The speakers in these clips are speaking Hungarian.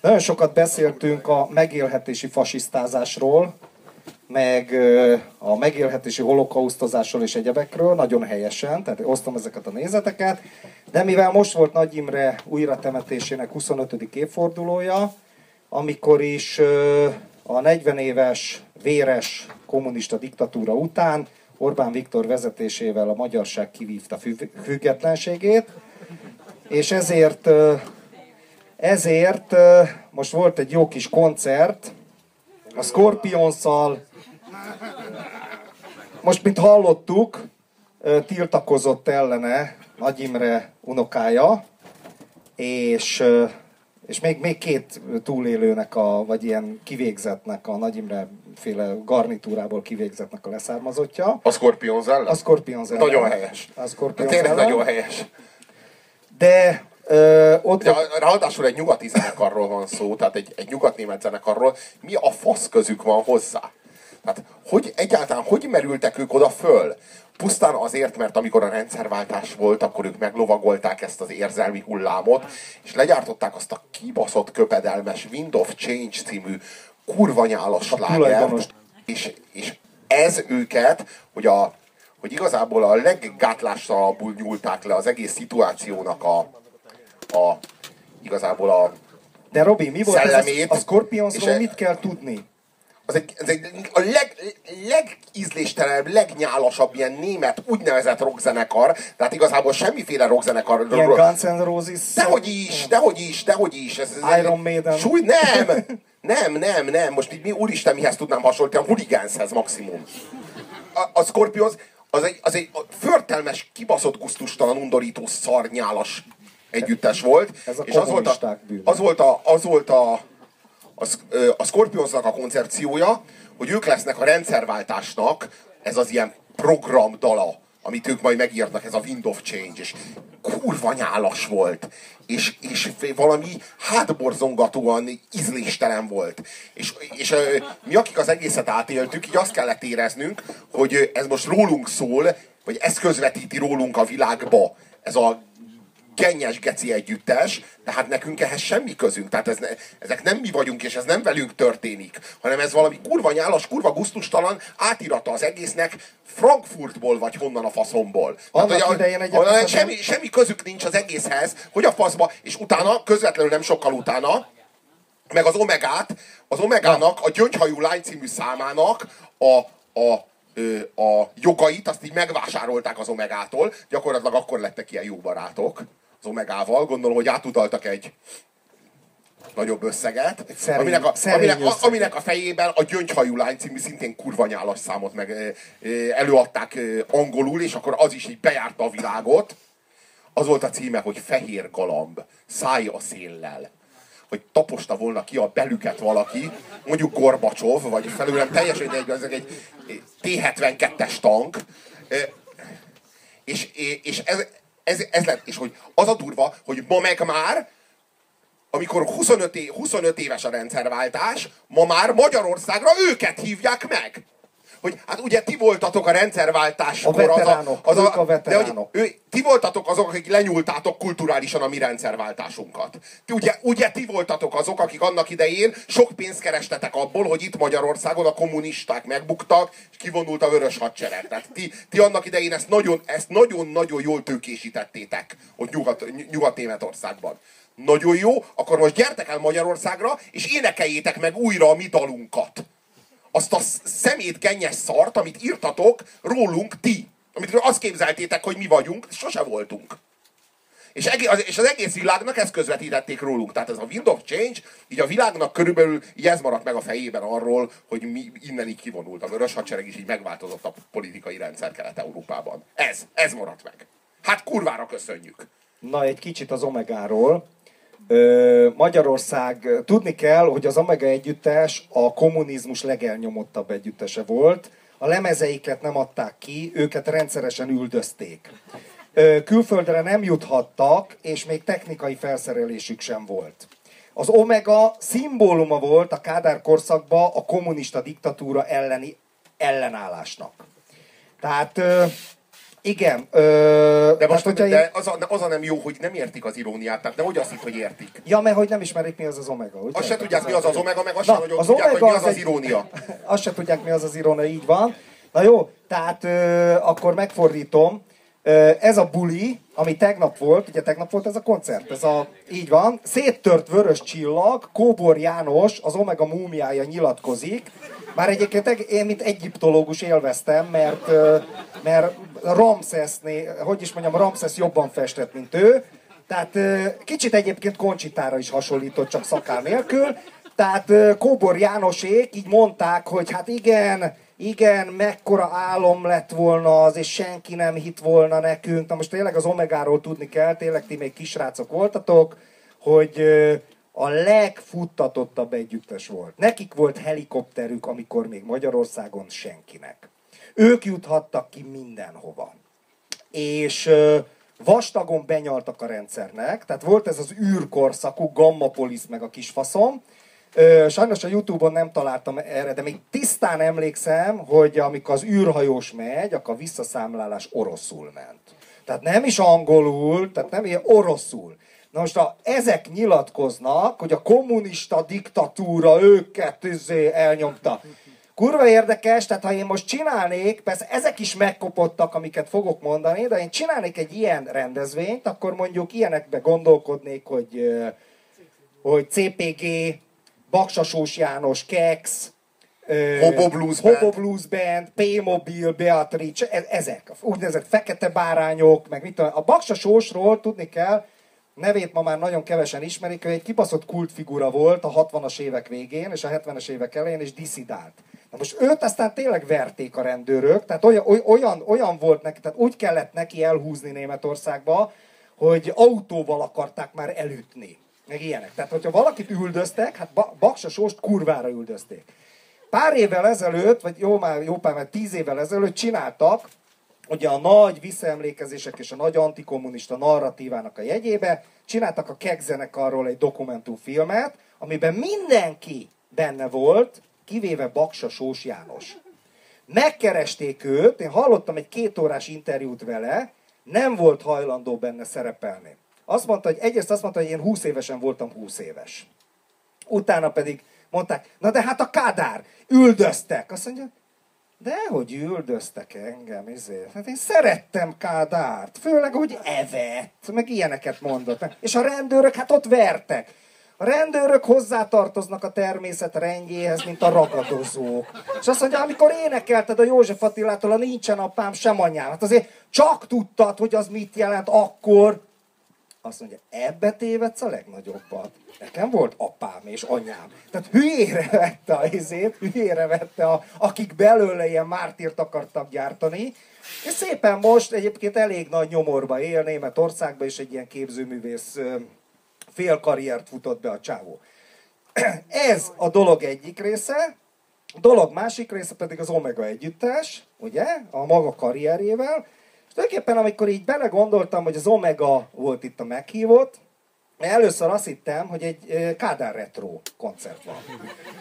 Nagyon sokat beszéltünk a megélhetési fasisztázásról, meg a megélhetési holokausztozásról és egyebekről, nagyon helyesen, tehát osztom ezeket a nézeteket, de mivel most volt Nagy Imre újratemetésének 25. évfordulója, amikor is a 40 éves véres kommunista diktatúra után Orbán Viktor vezetésével a magyarság kivívta függetlenségét, és ezért, ezért most volt egy jó kis koncert a Scorpionszal, most, mint hallottuk, tiltakozott ellene Nagy Imre unokája, és, és még, még két túlélőnek, a, vagy ilyen kivégzetnek, a Nagy Imre féle garnitúrából kivégzetnek a leszármazottja. A Scorpions ellen? A Scorpions ellen. Nagyon helyes. A Scorpions Tényleg ellen. nagyon helyes. De Ö, ott ja, ráadásul egy nyugati zenekarról van szó, tehát egy, egy nyugatnémet zenekarról. Mi a fasz közük van hozzá? Tehát hogy egyáltalán, hogy merültek ők oda föl? Pusztán azért, mert amikor a rendszerváltás volt, akkor ők meglovagolták ezt az érzelmi hullámot, és legyártották azt a kibaszott köpedelmes Wind of Change című kurva nyálas lágert, és, és ez őket, hogy, a, hogy igazából a leggátlástalanabbul nyúlták le az egész szituációnak a, a igazából a De Robi, mi volt szellemét, ez a, Scorpionsról mit kell tudni? az egy, ez egy a leg, legízléstelenebb, legnyálasabb ilyen német úgynevezett rockzenekar, tehát igazából semmiféle rockzenekar. Ilyen Guns N' Roses. Dehogy is, dehogy is, dehogy is. Ez, ez Iron Maiden. Súly, nem, nem, nem, nem. Most így mi úristen mihez tudnám hasonlítani? A Hooligans-hez maximum. A, a Scorpions az egy, az egy förtelmes, kibaszott, gusztustalan, undorító, szarnyálas együttes volt. Ez a és az volt a, az volt a, az volt a a, a Scorpionsnak a koncepciója, hogy ők lesznek a rendszerváltásnak, ez az ilyen programdala, amit ők majd megírnak, ez a Wind of Change, és kurva nyálas volt, és, és valami hátborzongatóan ízléstelen volt. És, és mi, akik az egészet átéltük, így azt kellett éreznünk, hogy ez most rólunk szól, vagy ez közvetíti rólunk a világba, ez a gennyes geci együttes, de hát nekünk ehhez semmi közünk. Tehát ez ne, ezek nem mi vagyunk, és ez nem velünk történik, hanem ez valami kurva nyálas, kurva guztustalan átirata az egésznek Frankfurtból vagy honnan a faszomból. Annak hát, idején egy semmi, semmi közük nincs az egészhez, hogy a faszba, és utána, közvetlenül nem sokkal utána, meg az Omegát, az Omegának, a Gyöngyhajú lány című számának a, a a jogait, azt így megvásárolták az Omegától, gyakorlatilag akkor lettek ilyen jó barátok az Omegával. Gondolom, hogy átutaltak egy nagyobb összeget, szerény, aminek, a, aminek, a, aminek a fejében a Gyöngyhajú lány című szintén kurva nyálas számot meg előadták angolul, és akkor az is így bejárta a világot. Az volt a címe, hogy Fehér Galamb, száj a széllel. Hogy taposta volna ki a belüket valaki, mondjuk Gorbacsov, vagy felőlem teljesen egy, egy, egy T-72-es tank, és, és ez, ez, ez lett, és hogy az a durva, hogy ma meg már, amikor 25, é, 25 éves a rendszerváltás, ma már Magyarországra őket hívják meg. Hogy hát ugye ti voltatok a rendszerváltás a veteránok, az a, az a, a veteránok. De, hogy, ő, ti voltatok azok, akik lenyúltátok kulturálisan a mi rendszerváltásunkat. Ti, ugye, ugye ti voltatok azok, akik annak idején sok pénzt kerestetek abból, hogy itt Magyarországon a kommunisták megbuktak, és kivonult a vörös hadsereg. Tehát ti, ti annak idején ezt nagyon, ezt nagyon-nagyon jól tőkésítettétek ott Nyugat, Nyugat-Németországban. Nagyon jó, akkor most gyertek el Magyarországra, és énekeljétek meg újra a mi dalunkat. Azt a szemét gennyes szart, amit írtatok rólunk ti. Amit azt képzeltétek, hogy mi vagyunk, sose voltunk. És, egész, és az egész világnak ezt közvetítették rólunk. Tehát ez a Wind of Change, így a világnak körülbelül így ez maradt meg a fejében arról, hogy mi innen így kivonult. A vörös hadsereg is így megváltozott a politikai rendszer Kelet-Európában. Ez, ez maradt meg. Hát kurvára köszönjük. Na, egy kicsit az Omegáról. Magyarország, tudni kell, hogy az Omega együttes a kommunizmus legelnyomottabb együttese volt. A lemezeiket nem adták ki, őket rendszeresen üldözték. Külföldre nem juthattak, és még technikai felszerelésük sem volt. Az Omega szimbóluma volt a Kádár korszakban a kommunista diktatúra elleni ellenállásnak. Tehát Igen. Ö, De, most, hogyha de az, a, az a nem jó, hogy nem értik az iróniát, tehát nehogy azt hitt, hogy értik. Ja, mert hogy nem ismerik, mi az az omega, ugye? Azt se tudják, mi az az omega, meg azt Na, se nagyon az tudják, hogy mi az az az irónia. Azt se tudják, mi az az irónia, így van. Na jó, tehát ö, akkor megfordítom. Ö, ez a buli, ami tegnap volt, ugye tegnap volt ez a koncert, ez a, így van, széttört vörös csillag, Kóbor János, az Omega múmiája nyilatkozik, már egyébként eg- én, mint egyiptológus élveztem, mert, mert Ramszeszné, hogy is mondjam, Ramszesz jobban festett, mint ő, tehát kicsit egyébként Koncsitára is hasonlított, csak szakál nélkül. Tehát Kóbor Jánosék így mondták, hogy hát igen, igen, mekkora álom lett volna az, és senki nem hitt volna nekünk. Na most tényleg az Omegáról tudni kell, tényleg ti még kisrácok voltatok, hogy a legfuttatottabb együttes volt. Nekik volt helikopterük, amikor még Magyarországon senkinek. Ők juthattak ki mindenhova és vastagon benyaltak a rendszernek, tehát volt ez az űrkorszakú, Gamma Police meg a kisfaszom. Sajnos a Youtube-on nem találtam erre, de még tisztán emlékszem, hogy amikor az űrhajós megy, akkor a visszaszámlálás oroszul ment. Tehát nem is angolul, tehát nem ilyen oroszul. Na most a, ezek nyilatkoznak, hogy a kommunista diktatúra őket izé elnyomta. Kurva érdekes, tehát ha én most csinálnék, persze ezek is megkopottak, amiket fogok mondani, de én csinálnék egy ilyen rendezvényt, akkor mondjuk ilyenekbe gondolkodnék, hogy, hogy CPG, Baksasós János, Kex, Hobo Blues Band. Hobo Blues Band, P-Mobil, Beatrice, e- ezek, úgynevezett fekete bárányok, meg mit tudom, a Baksa Sósról tudni kell, nevét ma már nagyon kevesen ismerik, ő egy kibaszott kultfigura volt a 60-as évek végén és a 70-es évek elején, és diszidált. Na most őt aztán tényleg verték a rendőrök, tehát olyan, oly- olyan, volt neki, tehát úgy kellett neki elhúzni Németországba, hogy autóval akarták már elütni. Meg ilyenek. Tehát, hogyha valakit üldöztek, hát Ba- Baksa Sóst kurvára üldözték. Pár évvel ezelőtt, vagy jó már, jó pár, mert tíz évvel ezelőtt csináltak, ugye a nagy visszaemlékezések és a nagy antikommunista narratívának a jegyébe, csináltak a Kek zenekarról egy dokumentumfilmet, amiben mindenki benne volt, kivéve Baksa Sós János. Megkeresték őt, én hallottam egy kétórás interjút vele, nem volt hajlandó benne szerepelni. Azt mondta, hogy egyrészt azt mondta, hogy én 20 évesen voltam 20 éves. Utána pedig mondták, na de hát a Kádár, üldöztek. Azt mondja, de hogy üldöztek engem, ezért. Hát én szerettem Kádárt, főleg, hogy evett, meg ilyeneket mondott. És a rendőrök hát ott vertek. A rendőrök hozzátartoznak a természet rendjéhez, mint a ragadozók. És azt mondja, amikor énekelted a József Attilától a Nincsen apám, sem anyám, hát azért csak tudtad, hogy az mit jelent akkor, azt mondja, ebbe tévedsz a legnagyobbat. Nekem volt apám és anyám. Tehát hülyére vette a izét, hülyére vette, a, akik belőle ilyen mártírt akartak gyártani. És szépen most egyébként elég nagy nyomorba él Németországban, és egy ilyen képzőművész fél karriert futott be a csávó. Ez a dolog egyik része, a dolog másik része pedig az Omega együttes, ugye, a maga karrierjével, és tulajdonképpen amikor így belegondoltam, hogy az Omega volt itt a meghívott, először azt hittem, hogy egy Kádár Retro koncert van.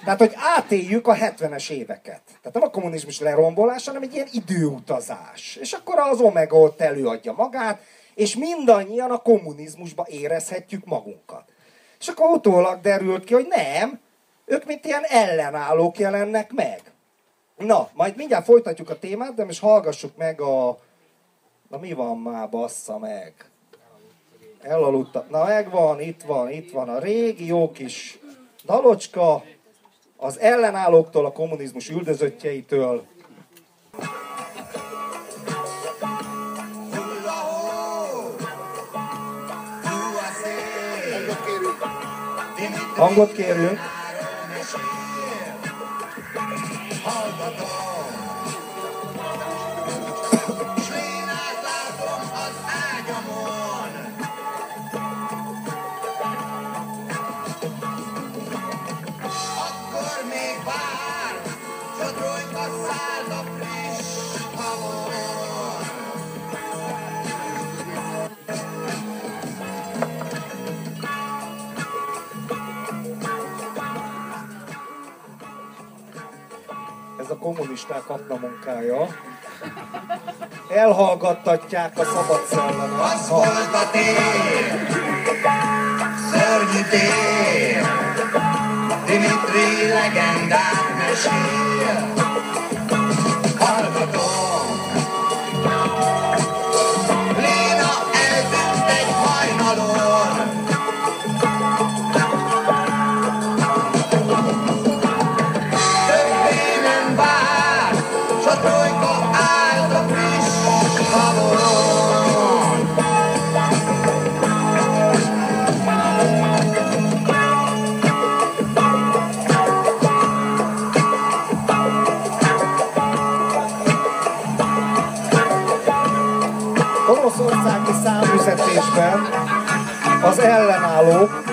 Tehát, hogy átéljük a 70-es éveket. Tehát nem a kommunizmus lerombolása, hanem egy ilyen időutazás. És akkor az Omega ott előadja magát, és mindannyian a kommunizmusba érezhetjük magunkat. És akkor utólag derült ki, hogy nem, ők mint ilyen ellenállók jelennek meg. Na, majd mindjárt folytatjuk a témát, de most hallgassuk meg a... Na mi van már, bassza meg? Elaludta. Na megvan, itt van, itt van a régi jó kis dalocska, az ellenállóktól, a kommunizmus üldözöttjeitől. Hangot kérünk. Kommunisták munkája. elhallgattatják a szabad szellemet. Az volt a tér, szörnyű tér, Dimitri legendát mesél. Számüzetésben az ellenállók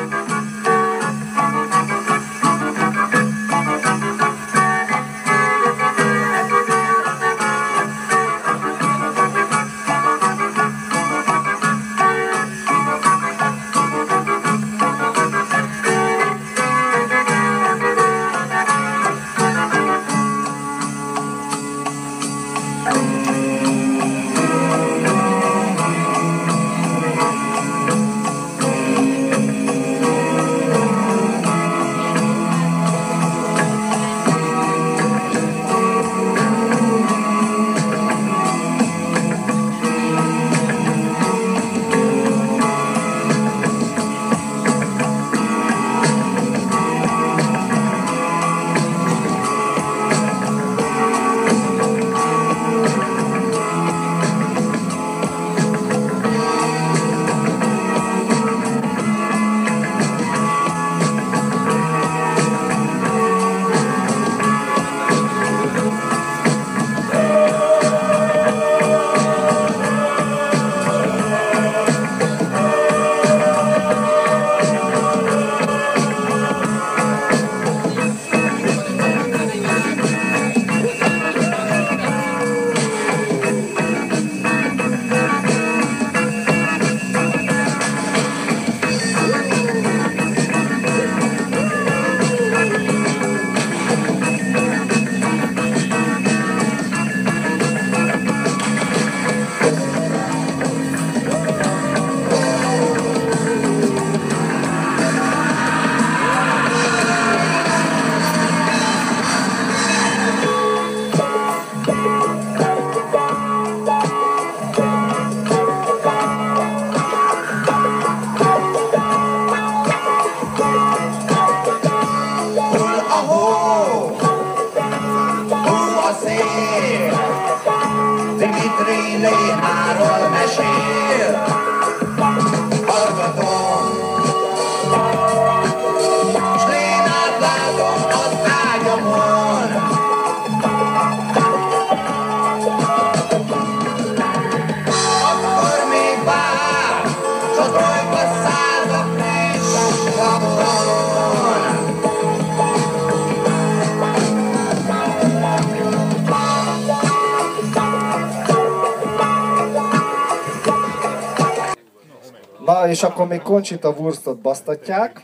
és akkor még Conchita Wurstot basztatják.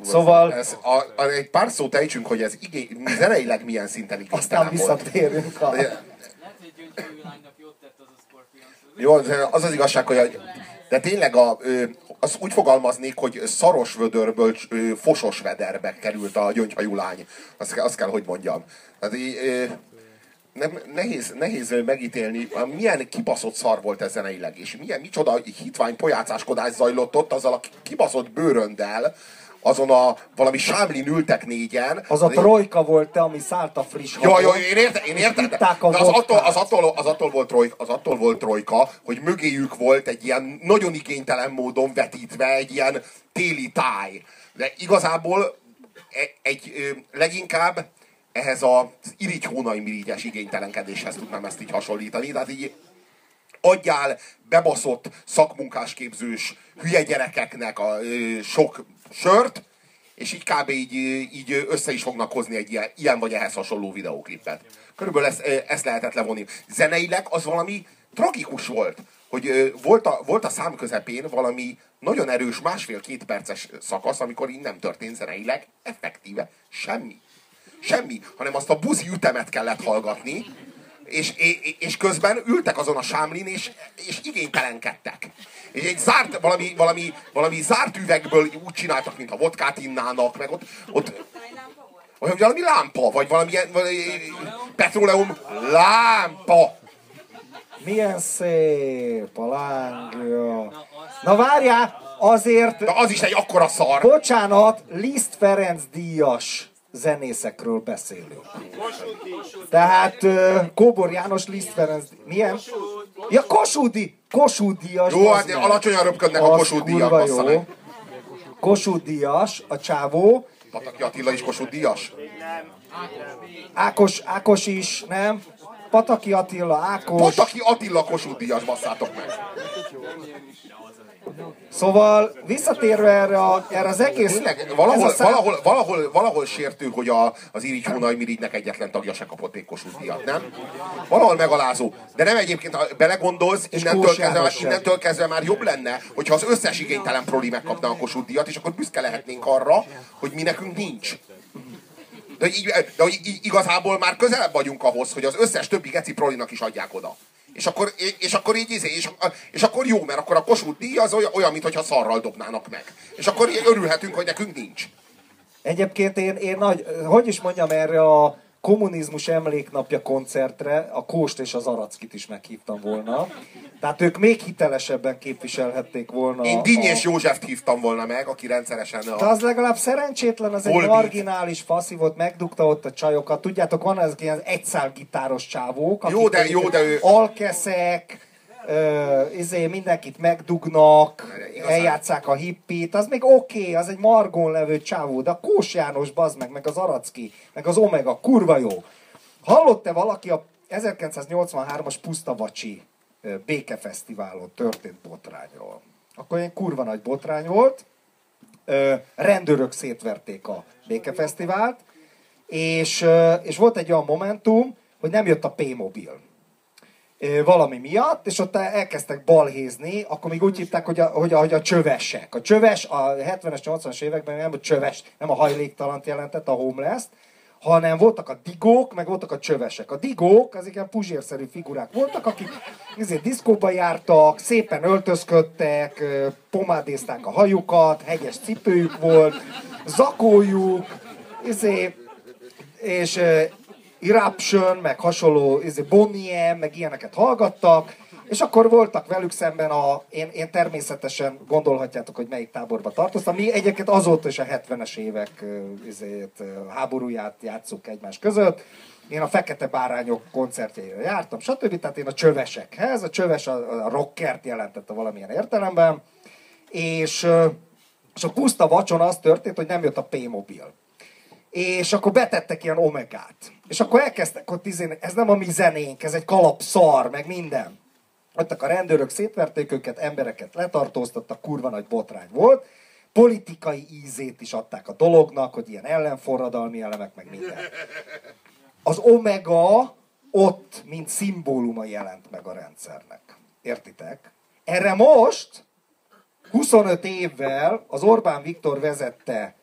Szóval Ez, a, a, egy pár szót ejtsünk, hogy ez igény, zeneileg milyen szinten aztán igénytelen volt. visszatérünk a... Lehet, hogy gyöngyszemű lánynak jót tett az a Scorpions. Jó, az az igazság, hogy a, de tényleg a, az úgy fogalmaznék, hogy szaros vödörből fosos vederbe került a gyöngyhajú lány. Azt, kell- azt kell, hogy mondjam. Tehát, nem, nehéz, nehéz megítélni, milyen kibaszott szar volt ez zeneileg, és milyen, micsoda hitvány pojácáskodás zajlott ott azzal a kibaszott bőröndel, azon a valami sámlin ültek négyen. Az a trojka volt te, ami szállt a friss Jó, havon. jó, én értem, én értem. De a az attól, az, attól, az, attól volt trojka, az attól volt trojka, hogy mögéjük volt egy ilyen nagyon igénytelen módon vetítve egy ilyen téli táj. De igazából e- egy ö, leginkább ehhez az irigy hónai mirigyes igénytelenkedéshez tudnám ezt így hasonlítani. Tehát így adjál bebaszott szakmunkásképzős hülye gyerekeknek a ö, sok sört, és így kb. így, így össze is fognak hozni egy ilyen, ilyen vagy ehhez hasonló videóklipet. Körülbelül ezt, ezt lehetett levonni. Zeneileg az valami tragikus volt, hogy volt a, volt a szám közepén valami nagyon erős másfél-két perces szakasz, amikor így nem történt zeneileg effektíve semmi. Semmi, hanem azt a buzi ütemet kellett hallgatni, És, és, és közben ültek azon a sámlin, és, és igénytelenkedtek. És egy zárt, valami, valami, valami zárt üvegből úgy csináltak, mintha vodkát innának, meg ott, ott vagy valami lámpa, vagy valami, valami petróleum lámpa. Milyen szép a lángja. Na várjál, azért, De az is egy akkora szar. bocsánat, Liszt Ferenc díjas zenészekről beszélünk. Tehát Kóbor János, Liszt Ferenc, milyen? Ja, Kossuth, Kossuth díjas. Jó, hát alacsonyan röpködnek a Kossuth díjak. Kossuth díjas, a csávó. Pataki Attila is Kossuth díjas? Ákos, Ákos is, nem? Pataki Attila, Ákos. Pataki Attila Kossuth díjas, basszátok meg. Szóval visszatérve erre, a, erre az egész... Tényleg, valahol, szám- valahol, valahol, valahol sértő, hogy a, az Irigy Hónai Mirigynek egyetlen tagja se kapott egy Kossuth díjat, nem? Valahol megalázó. De nem egyébként, ha belegondolsz, innentől kezdve, innentől kezdve már jobb lenne, hogyha az összes igénytelen proli megkapna a Kossuth díjat, és akkor büszke lehetnénk arra, hogy mi nekünk nincs. De, így, de így igazából már közelebb vagyunk ahhoz, hogy az összes többi geci prolinak is adják oda. És akkor, és akkor így izé, és, és akkor jó, mert akkor a Kossuth díj az olyan, olyan mintha szarral dobnának meg. És akkor örülhetünk, hogy nekünk nincs. Egyébként én, én nagy, hogy is mondjam, erre a kommunizmus emléknapja koncertre a Kóst és az Arackit is meghívtam volna. Tehát ők még hitelesebben képviselhették volna. Én Díny a- Józseft hívtam volna meg, aki rendszeresen De a... az legalább szerencsétlen, az egy Volbeat. marginális faszi volt, megdugta ott a csajokat. Tudjátok, van ezek ilyen egyszál gitáros csávók, Jó, de- jó, de ő- alkeszek, ö, izé, mindenkit megdugnak, Igazán. eljátszák a hippit, az még oké, okay, az egy margon levő csávó, de a Kós János bazd meg, meg az Aracki, meg az Omega, kurva jó. Hallott-e valaki a 1983-as Pusztavacsi békefesztiválon történt botrányról? Akkor egy kurva nagy botrány volt, ö, rendőrök szétverték a békefesztivált, és, és volt egy olyan momentum, hogy nem jött a P-mobil valami miatt, és ott elkezdtek balhézni, akkor még úgy hívták, hogy a, hogy a, hogy a csövesek. A csöves a 70-es, 80-as években nem a csöves, nem a hajléktalant jelentett, a homeless hanem voltak a digók, meg voltak a csövesek. A digók, az igen puzsérszerű figurák voltak, akik ezért diszkóba jártak, szépen öltözködtek, pomádézták a hajukat, hegyes cipőjük volt, zakójuk, izé, és Eruption, meg hasonló izé, Bonnie meg ilyeneket hallgattak, és akkor voltak velük szemben a, én, én természetesen gondolhatjátok, hogy melyik táborba tartoztam. Mi egyébként azóta is a 70-es évek uh, háborúját játszuk egymás között. Én a Fekete Bárányok koncertjeire jártam, stb. Tehát én a csövesekhez, a csöves a, a rockert jelentette valamilyen értelemben, és, és a puszta vacson az történt, hogy nem jött a P-mobil és akkor betettek ilyen omegát. És akkor elkezdtek ott izén, ez nem a mi zenénk, ez egy kalap szar, meg minden. Jöttek a rendőrök, szétverték őket, embereket letartóztattak, kurva nagy botrány volt. Politikai ízét is adták a dolognak, hogy ilyen ellenforradalmi elemek, meg minden. Az omega ott, mint szimbóluma jelent meg a rendszernek. Értitek? Erre most 25 évvel az Orbán Viktor vezette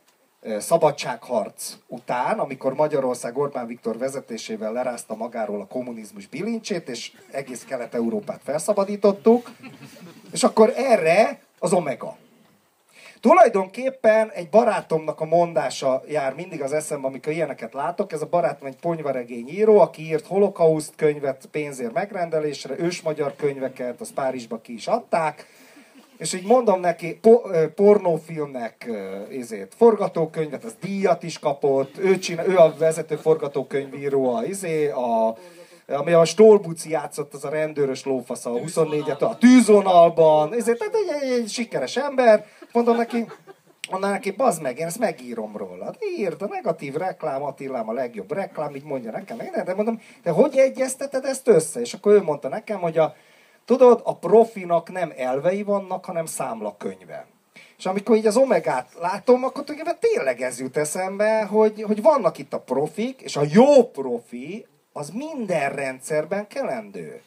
szabadságharc után, amikor Magyarország Orbán Viktor vezetésével lerázta magáról a kommunizmus bilincsét, és egész Kelet-Európát felszabadítottuk, és akkor erre az Omega. Tulajdonképpen egy barátomnak a mondása jár mindig az eszembe, amikor ilyeneket látok. Ez a barátom egy ponyvaregény író, aki írt holokauszt könyvet pénzért megrendelésre, ősmagyar könyveket, az Párizsba ki is adták. És így mondom neki, po, pornófilmnek izét, forgatókönyvet, az díjat is kapott, ő, csinál, ő a vezető forgatókönyvíró, a, izé, a, ami a Stolbuci játszott, az a rendőrös lófasz a 24-et, a tűzvonalban, ezért, tehát egy, egy, egy sikeres ember, mondom neki, mondom neki, bazd meg, én ezt megírom rólad. Írd, a negatív reklám, Attilám a legjobb reklám, így mondja nekem, de mondom, de hogy egyezteted ezt össze? És akkor ő mondta nekem, hogy a, tudod, a profinak nem elvei vannak, hanem számlakönyve. És amikor így az omegát látom, akkor tulajdonképpen tényleg ez jut eszembe, hogy, hogy vannak itt a profik, és a jó profi, az minden rendszerben kelendő.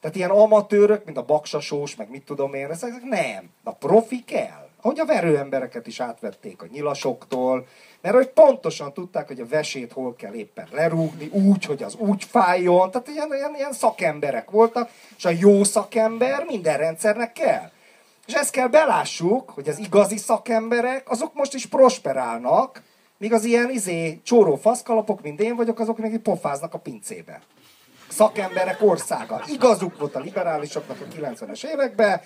Tehát ilyen amatőrök, mint a baksasós, meg mit tudom én, ezek nem. A profi kell. Ahogy a verőembereket is átvették a nyilasoktól, mert hogy pontosan tudták, hogy a vesét hol kell éppen lerúgni, úgy, hogy az úgy fájjon. Tehát ilyen, ilyen, ilyen szakemberek voltak, és a jó szakember minden rendszernek kell. És ezt kell belássuk, hogy az igazi szakemberek, azok most is prosperálnak, míg az ilyen izé csóró faszkalapok, mint én vagyok, azok még pofáznak a pincébe. Szakemberek országa. Igazuk volt a liberálisoknak a 90-es években,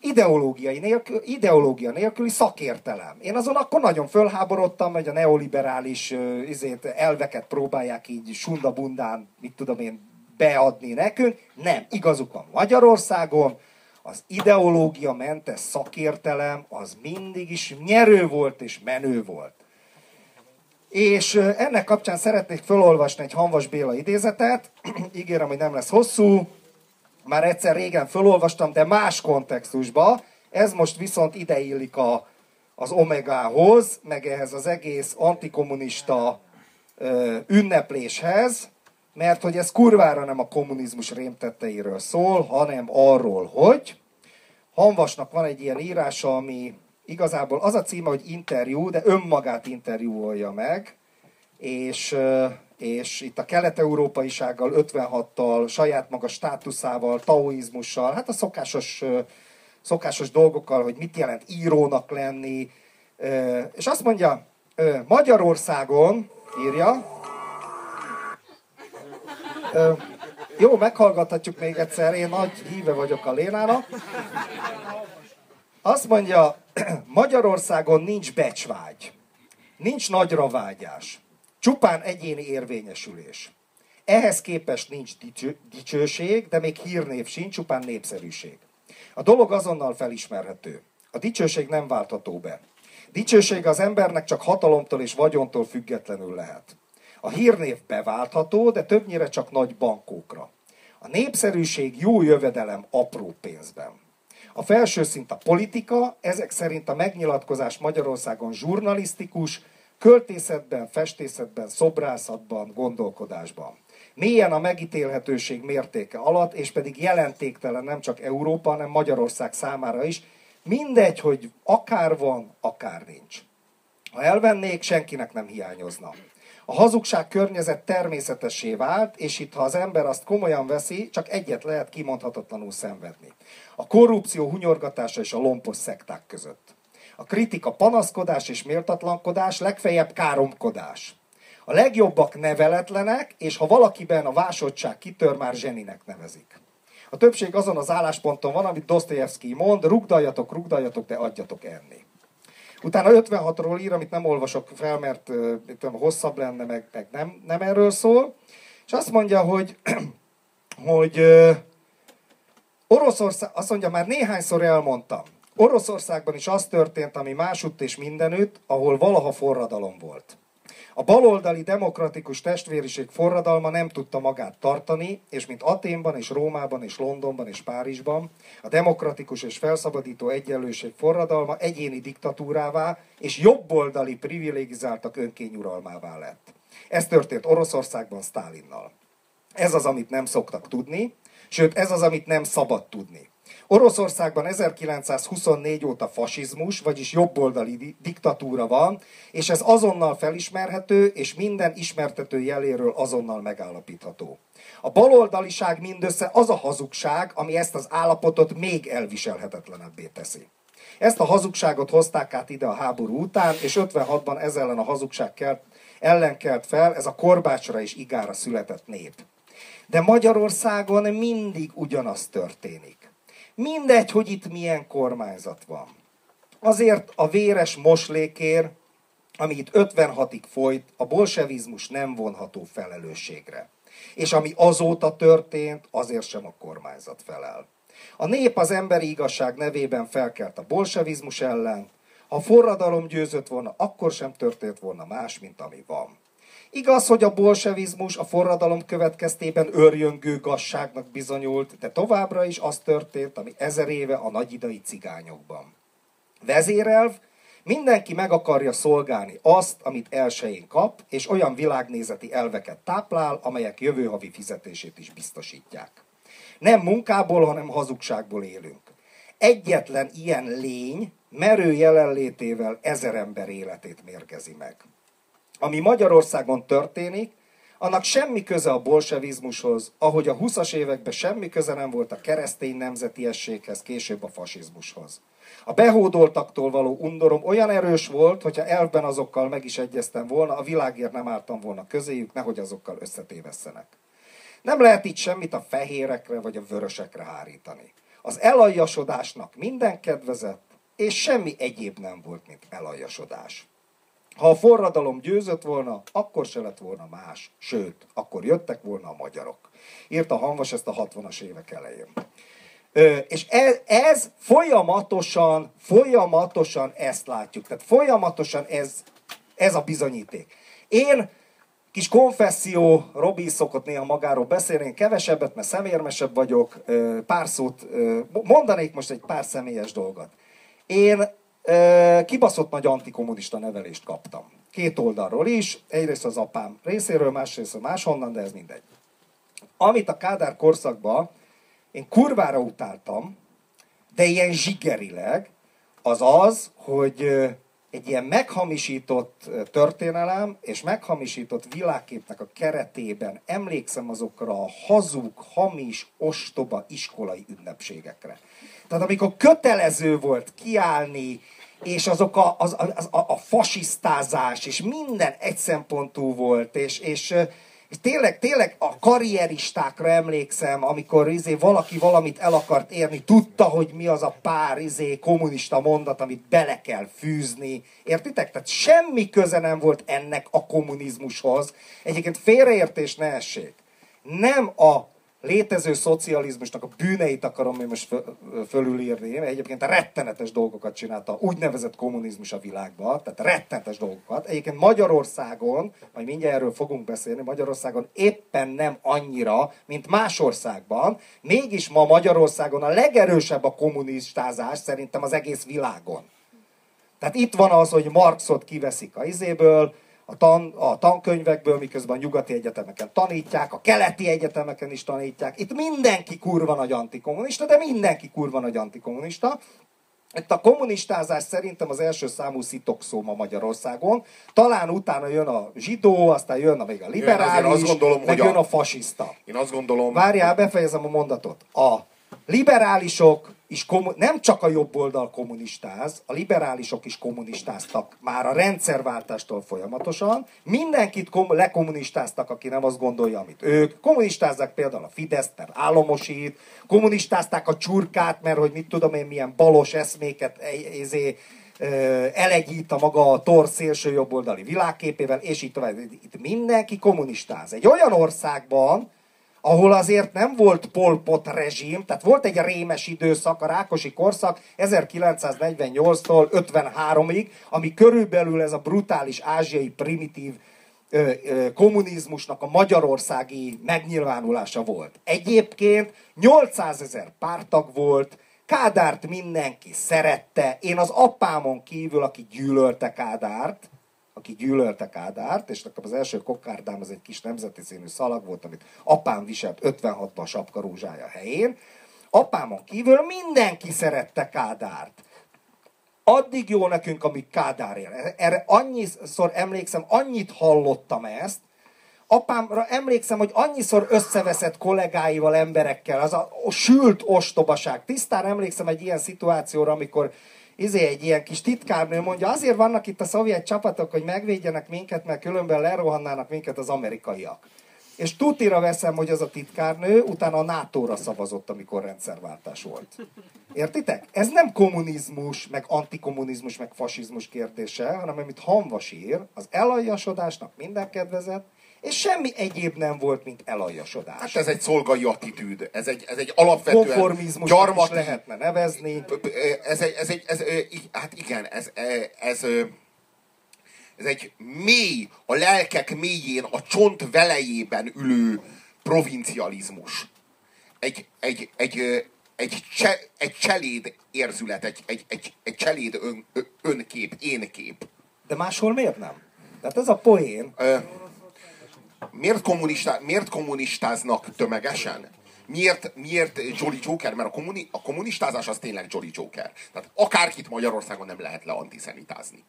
ideológiai nélkül, ideológia nélküli szakértelem. Én azon akkor nagyon fölháborodtam, hogy a neoliberális uh, izét, elveket próbálják így sundabundán, mit tudom én, beadni nekünk. Nem, igazuk van Magyarországon, az ideológia mentes szakértelem az mindig is nyerő volt és menő volt. És ennek kapcsán szeretnék felolvasni egy Hanvas Béla idézetet, ígérem, hogy nem lesz hosszú, már egyszer régen felolvastam, de más kontextusba, ez most viszont ideillik a, az Omegához, meg ehhez az egész antikommunista ö, ünnepléshez, mert hogy ez kurvára nem a kommunizmus rémtetteiről szól, hanem arról, hogy Hanvasnak van egy ilyen írása, ami igazából az a címe, hogy interjú, de önmagát interjúolja meg, és, és itt a kelet-európaisággal, 56-tal, saját maga státuszával, taoizmussal, hát a szokásos, szokásos dolgokkal, hogy mit jelent írónak lenni, és azt mondja, Magyarországon, írja, jó, meghallgathatjuk még egyszer, én nagy híve vagyok a Lénának. Azt mondja, Magyarországon nincs becsvágy, nincs nagyra vágyás, csupán egyéni érvényesülés. Ehhez képest nincs dicső, dicsőség, de még hírnév sincs, csupán népszerűség. A dolog azonnal felismerhető. A dicsőség nem váltható be. Dicsőség az embernek csak hatalomtól és vagyontól függetlenül lehet. A hírnév beváltható, de többnyire csak nagy bankókra. A népszerűség jó jövedelem apró pénzben. A felső szint a politika, ezek szerint a megnyilatkozás Magyarországon zsurnalisztikus, költészetben, festészetben, szobrászatban, gondolkodásban. Mélyen a megítélhetőség mértéke alatt, és pedig jelentéktelen nem csak Európa, hanem Magyarország számára is, mindegy, hogy akár van, akár nincs. Ha elvennék, senkinek nem hiányozna. A hazugság környezet természetessé vált, és itt, ha az ember azt komolyan veszi, csak egyet lehet kimondhatatlanul szenvedni. A korrupció hunyorgatása és a lompos szekták között. A kritika panaszkodás és méltatlankodás, legfeljebb káromkodás. A legjobbak neveletlenek, és ha valakiben a vásottság kitör, már zseninek nevezik. A többség azon az állásponton van, amit Dostoyevsky mond, rugdaljatok, rugdaljatok, de adjatok enni. Utána 56-ról ír, amit nem olvasok fel, mert tudom, hosszabb lenne, meg, meg nem, nem erről szól. És azt mondja, hogy, hogy Oroszország, azt mondja, már néhányszor elmondtam, Oroszországban is az történt, ami másutt és mindenütt, ahol valaha forradalom volt. A baloldali demokratikus testvériség forradalma nem tudta magát tartani, és mint Aténban és Rómában és Londonban és Párizsban, a demokratikus és felszabadító egyenlőség forradalma egyéni diktatúrává és jobboldali privilegizáltak önkényuralmává lett. Ez történt Oroszországban Stálinnal. Ez az, amit nem szoktak tudni, sőt ez az, amit nem szabad tudni. Oroszországban 1924 óta fasizmus, vagyis jobboldali diktatúra van, és ez azonnal felismerhető, és minden ismertető jeléről azonnal megállapítható. A baloldaliság mindössze az a hazugság, ami ezt az állapotot még elviselhetetlenebbé teszi. Ezt a hazugságot hozták át ide a háború után, és 56-ban ez ellen a hazugság kelt, ellen kelt fel, ez a korbácsra és igára született nép. De Magyarországon mindig ugyanaz történik. Mindegy, hogy itt milyen kormányzat van. Azért a véres moslékér, ami itt 56-ig folyt, a bolsevizmus nem vonható felelősségre. És ami azóta történt, azért sem a kormányzat felel. A nép az emberi igazság nevében felkelt a bolsevizmus ellen, ha forradalom győzött volna, akkor sem történt volna más, mint ami van. Igaz, hogy a bolsevizmus a forradalom következtében örjöngő gazságnak bizonyult, de továbbra is az történt, ami ezer éve a nagyidai cigányokban. Vezérelv, mindenki meg akarja szolgálni azt, amit elsőjén kap, és olyan világnézeti elveket táplál, amelyek jövő havi fizetését is biztosítják. Nem munkából, hanem hazugságból élünk. Egyetlen ilyen lény, merő jelenlétével ezer ember életét mérgezi meg. Ami Magyarországon történik, annak semmi köze a bolsevizmushoz, ahogy a 20-as években semmi köze nem volt a keresztény nemzetiességhez, később a fasizmushoz. A behódoltaktól való undorom olyan erős volt, hogyha elvben azokkal meg is egyeztem volna, a világért nem álltam volna közéjük, nehogy azokkal összetévesszenek. Nem lehet itt semmit a fehérekre vagy a vörösekre hárítani. Az elaljasodásnak minden kedvezett, és semmi egyéb nem volt, mint elaljasodás. Ha a forradalom győzött volna, akkor se lett volna más. Sőt, akkor jöttek volna a magyarok. Írta Hanvas ezt a 60-as évek elején. Ö, és ez, ez folyamatosan, folyamatosan ezt látjuk. Tehát folyamatosan ez, ez a bizonyíték. Én kis konfesszió, Robi szokott néha magáról beszélni, én kevesebbet, mert szemérmesebb vagyok, pár szót, mondanék most egy pár személyes dolgot. Én kibaszott nagy antikommunista nevelést kaptam. Két oldalról is, egyrészt az apám részéről, másrészt máshonnan, de ez mindegy. Amit a Kádár korszakban én kurvára utáltam, de ilyen zsigerileg, az az, hogy egy ilyen meghamisított történelem és meghamisított világképnek a keretében emlékszem azokra a hazug, hamis, ostoba iskolai ünnepségekre. Tehát amikor kötelező volt kiállni, és azok a, az, az, a, a fasisztázás, és minden egyszempontú volt, és, és, és tényleg, tényleg a karrieristákra emlékszem, amikor izé valaki valamit el akart érni, tudta, hogy mi az a pár izé kommunista mondat, amit bele kell fűzni. Értitek? Tehát semmi köze nem volt ennek a kommunizmushoz. Egyébként félreértés ne essék. Nem a létező szocializmusnak a bűneit akarom én most föl- fölülírni. Egyébként rettenetes dolgokat csinálta, úgynevezett kommunizmus a világban, tehát rettenetes dolgokat. Egyébként Magyarországon, majd mindjárt erről fogunk beszélni, Magyarországon éppen nem annyira, mint más országban. Mégis ma Magyarországon a legerősebb a kommunistázás szerintem az egész világon. Tehát itt van az, hogy Marxot kiveszik a izéből, a, tan, a tankönyvekből, miközben a nyugati egyetemeken tanítják, a keleti egyetemeken is tanítják. Itt mindenki kurva nagy antikommunista, de mindenki kurva nagy antikommunista. Itt a kommunistázás szerintem az első számú szitokszó ma Magyarországon. Talán utána jön a zsidó, aztán jön a még a liberális, azt gondolom, meg hogy a- jön a fasiszta. Én azt gondolom, Várjál, befejezem a mondatot. A liberálisok is kommu- nem csak a jobb oldal kommunistáz, a liberálisok is kommunistáztak már a rendszerváltástól folyamatosan. Mindenkit kom- lekommunistáztak, aki nem azt gondolja, amit ők. Kommunistázzák például a Fidesz, mert államosít, kommunistázták a csurkát, mert hogy mit tudom én, milyen balos eszméket e- ezé, elegyít a maga a tor szélső jobboldali világképével, és így. Itt mindenki kommunistáz. Egy olyan országban, ahol azért nem volt Pol Pot rezsim, tehát volt egy rémes időszak, a Rákosi korszak 1948-tól 53-ig, ami körülbelül ez a brutális ázsiai primitív ö, ö, kommunizmusnak a magyarországi megnyilvánulása volt. Egyébként 800 ezer pártag volt, Kádárt mindenki szerette, én az apámon kívül, aki gyűlölte Kádárt, aki gyűlölte Kádárt, és nekem az első kokárdám az egy kis nemzeti színű szalag volt, amit apám viselt 56-ban sapkarózsája helyén. Apámon kívül mindenki szerette Kádárt. Addig jó nekünk, amíg Kádár él. Erre annyiszor emlékszem, annyit hallottam ezt, apámra emlékszem, hogy annyiszor összeveszett kollégáival, emberekkel, az a sült ostobaság. Tisztán emlékszem egy ilyen szituációra, amikor izé egy ilyen kis titkárnő mondja, azért vannak itt a szovjet csapatok, hogy megvédjenek minket, mert különben lerohannának minket az amerikaiak. És tutira veszem, hogy az a titkárnő utána a NATO-ra szavazott, amikor rendszerváltás volt. Értitek? Ez nem kommunizmus, meg antikommunizmus, meg fasizmus kérdése, hanem amit Hanvas ír, az elaljasodásnak minden kedvezett, és semmi egyéb nem volt, mint elaljasodás. hát ez egy szolgai attitűd, ez egy, ez egy alapvetően Konformizmus is gyarmati, lehetne nevezni. ez egy, ez egy, ez, hát igen, ez, ez, ez egy mély, a lelkek mélyén, a csont velejében ülő provincializmus. Egy, egy, egy, egy, cse, egy cseléd érzület, egy, egy, egy, egy cseléd ön, önkép, énkép. De máshol miért nem? Tehát ez a poén. Ö, miért, kommunistá, miért kommunistáznak tömegesen? miért, miért Jolly Joker? Mert a, kommuni, a kommunistázás az tényleg Jolly Joker. Tehát akárkit Magyarországon nem lehet le antiszemitázni.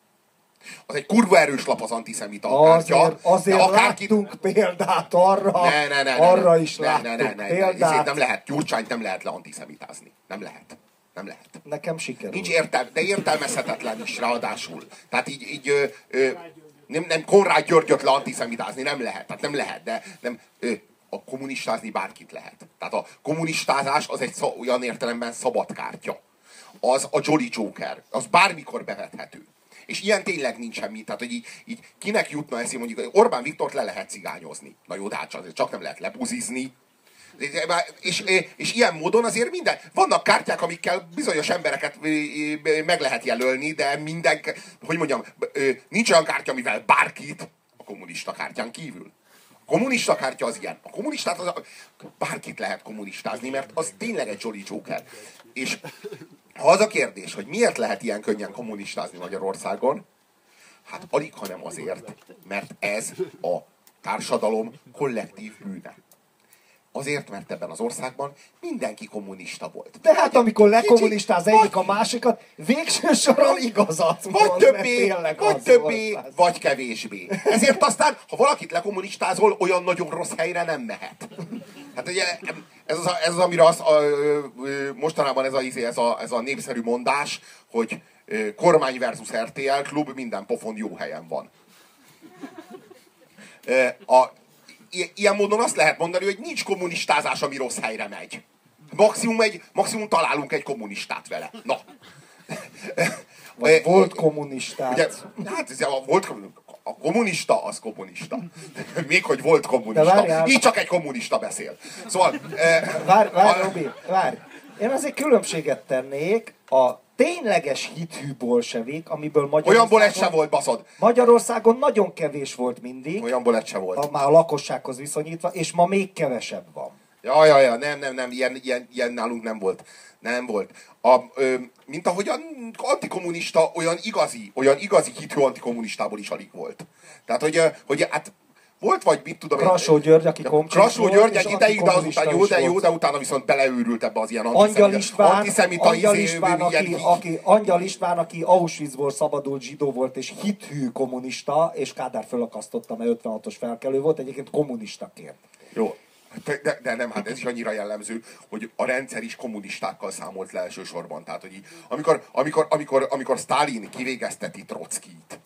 Az egy kurva erős lap az antiszemita kártya. Azért, azért de akárkit, láttunk példát arra, ne, ne, ne, ne, arra ne, is ne, láttunk ne, ne, ne, ne, példát. ezért nem lehet, Gyurcsányt nem lehet le antiszemitázni. Nem lehet. Nem lehet. Nekem sikerült. Nincs értelme, de értelmezhetetlen is ráadásul. Tehát így, így ö, ö, nem, nem Konrád Györgyöt le antiszemitázni nem lehet. Tehát nem lehet, de nem, a kommunistázni bárkit lehet. Tehát a kommunistázás az egy szó, olyan értelemben szabad kártya. Az a Jolly Joker. Az bármikor bevethető. És ilyen tényleg nincs semmi. Tehát, hogy így, így kinek jutna eszé, mondjuk Orbán Viktort le lehet cigányozni. Na jó, de hát csak nem lehet lebuzizni. És, és ilyen módon azért minden, vannak kártyák, amikkel bizonyos embereket meg lehet jelölni, de minden, hogy mondjam, nincs olyan kártya, amivel bárkit, a kommunista kártyán kívül. A kommunista kártya az ilyen. A kommunistát az, bárkit lehet kommunistázni, mert az tényleg egy Jolly Joker. És ha az a kérdés, hogy miért lehet ilyen könnyen kommunistázni Magyarországon, hát alig, hanem azért, mert ez a társadalom kollektív bűne. Azért, mert ebben az országban mindenki kommunista volt. De hát amikor Kicsi- lekommunistáz egyik a másikat, végső soron igazat Vagy mond, többé, vagy az többé, volt az. vagy kevésbé. Ezért aztán, ha valakit lekommunistázol, olyan nagyon rossz helyre nem mehet. Hát ugye ez az, ez az amire az, a, mostanában ez a, izé, ez, a, ez a népszerű mondás, hogy kormány versus RTL klub, minden pofon jó helyen van. A, ilyen módon azt lehet mondani, hogy nincs kommunistázás, ami rossz helyre megy. Maximum, egy, maximum találunk egy kommunistát vele. Na. Vagy Ö, volt kommunistát. Ugye, hát ez a, volt, a kommunista az kommunista. Még hogy volt kommunista. várjál. Így csak egy kommunista beszél. Szóval... Eh, Várj, várj, a- Robi, várj. Én azért különbséget tennék a tényleges hithű bolsevik, amiből Magyarországon, Olyanból egy se volt, baszod. Magyarországon nagyon kevés volt mindig, Olyanból egy se volt. ha már a lakossághoz viszonyítva, és ma még kevesebb van. Ja, ja, ja, nem, nem, nem, ilyen, ilyen, ilyen nálunk nem volt. Nem volt. A, ö, mint ahogy a antikommunista olyan igazi, olyan igazi hitű antikommunistából is alig volt. Tehát, hogy, hogy hát volt vagy mit tudom én- Krasó György, aki komcsis Krasó György egy ideig, de azután jó, de jó, de utána viszont beleőrült ebbe az ilyen Angyal István, antiszemita Angyal izé, István, ilyen aki, aki, Angyal István, aki Auschwitzból szabadult zsidó volt, és hithű kommunista, és Kádár fölakasztotta, mert 56-os felkelő volt, egyébként kommunistaként. Jó. De, de, de nem, hát ez is annyira jellemző, hogy a rendszer is kommunistákkal számolt le elsősorban. Tehát, hogy így, amikor, amikor, amikor, amikor Stalin kivégezteti Trockit,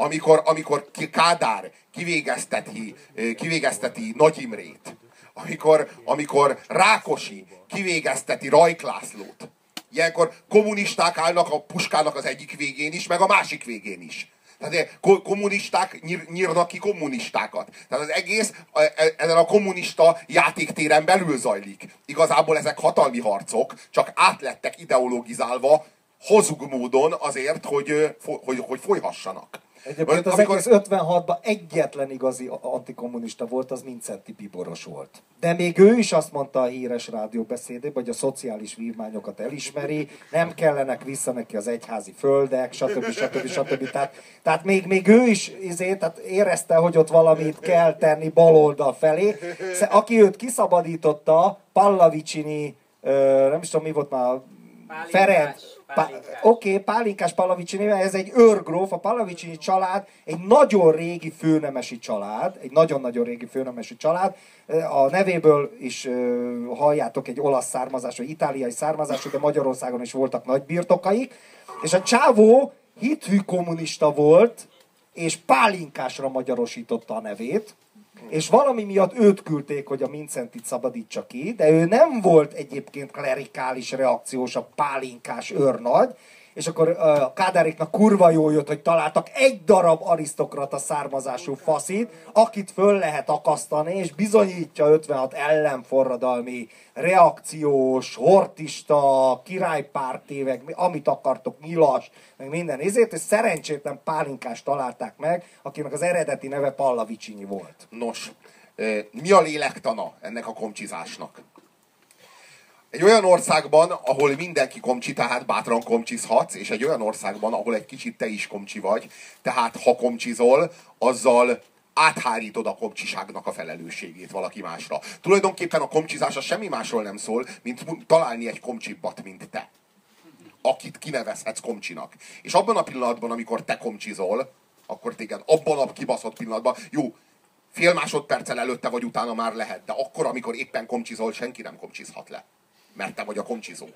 amikor, amikor Kádár kivégezteti, ö, kivégezteti Nagy Imrét, amikor, amikor Rákosi kivégezteti Rajk Lászlót, ilyenkor kommunisták állnak a puskának az egyik végén is, meg a másik végén is. Tehát eh, ko- kommunisták nyír, nyírnak ki kommunistákat. Tehát az egész e- e- ezen a kommunista játéktéren belül zajlik. Igazából ezek hatalmi harcok, csak átlettek ideologizálva hozug módon azért, hogy, hogy, hogy folyhassanak. Egyébként az Amikor- egész 56-ban egyetlen igazi antikommunista volt, az Mincenti Piboros volt. De még ő is azt mondta a híres rádióbeszédében, hogy a szociális vívmányokat elismeri, nem kellenek vissza neki az egyházi földek, stb. stb. stb. Tehát, tehát még, még ő is izé, tehát érezte, hogy ott valamit kell tenni baloldal felé. Aki őt kiszabadította, Pallavicini, nem is tudom mi volt már, Ferenc, Oké, okay, Pálinkás Pallavicini, ez egy őrgróf, a Pallavicini család egy nagyon régi főnemesi család, egy nagyon-nagyon régi főnemesi család. A nevéből is halljátok egy olasz származású, itáliai származású, de Magyarországon is voltak nagy birtokaik. És a csávó hithű kommunista volt, és Pálinkásra magyarosította a nevét, és valami miatt őt küldték, hogy a Mincentit szabadítsa ki, de ő nem volt egyébként klerikális reakciós, a pálinkás őrnagy, és akkor a Kádáréknak kurva jó jött, hogy találtak egy darab arisztokrata származású faszit, akit föl lehet akasztani, és bizonyítja 56 ellenforradalmi, reakciós, hortista, királypárti, meg mi- amit akartok, nyilas, meg minden ezért, és szerencsétlen pálinkást találták meg, akinek az eredeti neve Pallavicini volt. Nos, mi a lélektana ennek a komcsizásnak? Egy olyan országban, ahol mindenki komcsi, tehát bátran komcsizhatsz, és egy olyan országban, ahol egy kicsit te is komcsi vagy, tehát ha komcsizol, azzal áthárítod a komcsiságnak a felelősségét valaki másra. Tulajdonképpen a komcsizás az semmi másról nem szól, mint találni egy komcsibbat, mint te. Akit kinevezhetsz komcsinak. És abban a pillanatban, amikor te komcsizol, akkor téged abban a kibaszott pillanatban, jó, fél másodperccel előtte vagy utána már lehet, de akkor, amikor éppen komcsizol, senki nem komcsizhat le. Mert te vagy a komcsizó.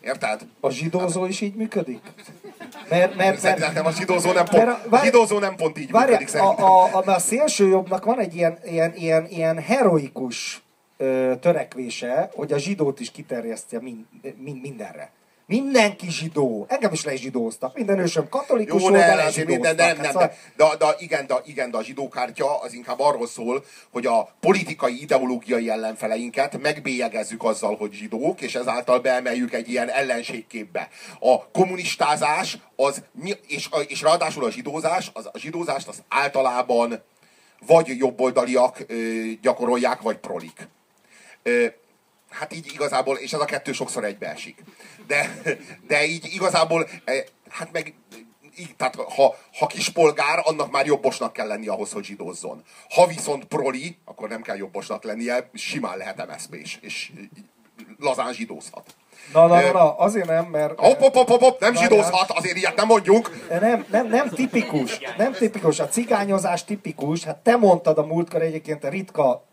Érted? A zsidózó is így működik? Mert, mert, Szerintem nem a zsidózó nem Mert pont, a- a várj- zsidózó nem pont így Várj, működik a, szerintem. a, a, a szélső jobbnak van egy ilyen, ilyen, ilyen, ilyen heroikus ö, törekvése, hogy a zsidót is kiterjesztje mind, mind, mindenre. Mindenki zsidó. Engem is lezsidóztak. Minden ősöm katolikus Jó, volt, de azért nem, lezsidóztak. nem, nem, Hát de, de, igen, de, igen, de a zsidókártya az inkább arról szól, hogy a politikai, ideológiai ellenfeleinket megbélyegezzük azzal, hogy zsidók, és ezáltal beemeljük egy ilyen ellenségképbe. A kommunistázás, az, és, és ráadásul a zsidózás, az, a zsidózást az általában vagy jobboldaliak ö, gyakorolják, vagy prolik. Ö, hát így igazából, és ez a kettő sokszor egybeesik. De, de így igazából, eh, hát meg így, tehát ha, ha kispolgár, annak már jobbosnak kell lenni ahhoz, hogy zsidózzon. Ha viszont proli, akkor nem kell jobbosnak lennie, simán lehet MSZP-s, és lazán zsidózhat. Na, na, na, na, azért nem, mert... Hopp, hopp, hopp, hopp, nem zsidózhat, azért ilyet nem mondjuk. Nem, nem, nem tipikus, nem tipikus. A cigányozás tipikus. Hát te mondtad a múltkor egyébként a ritka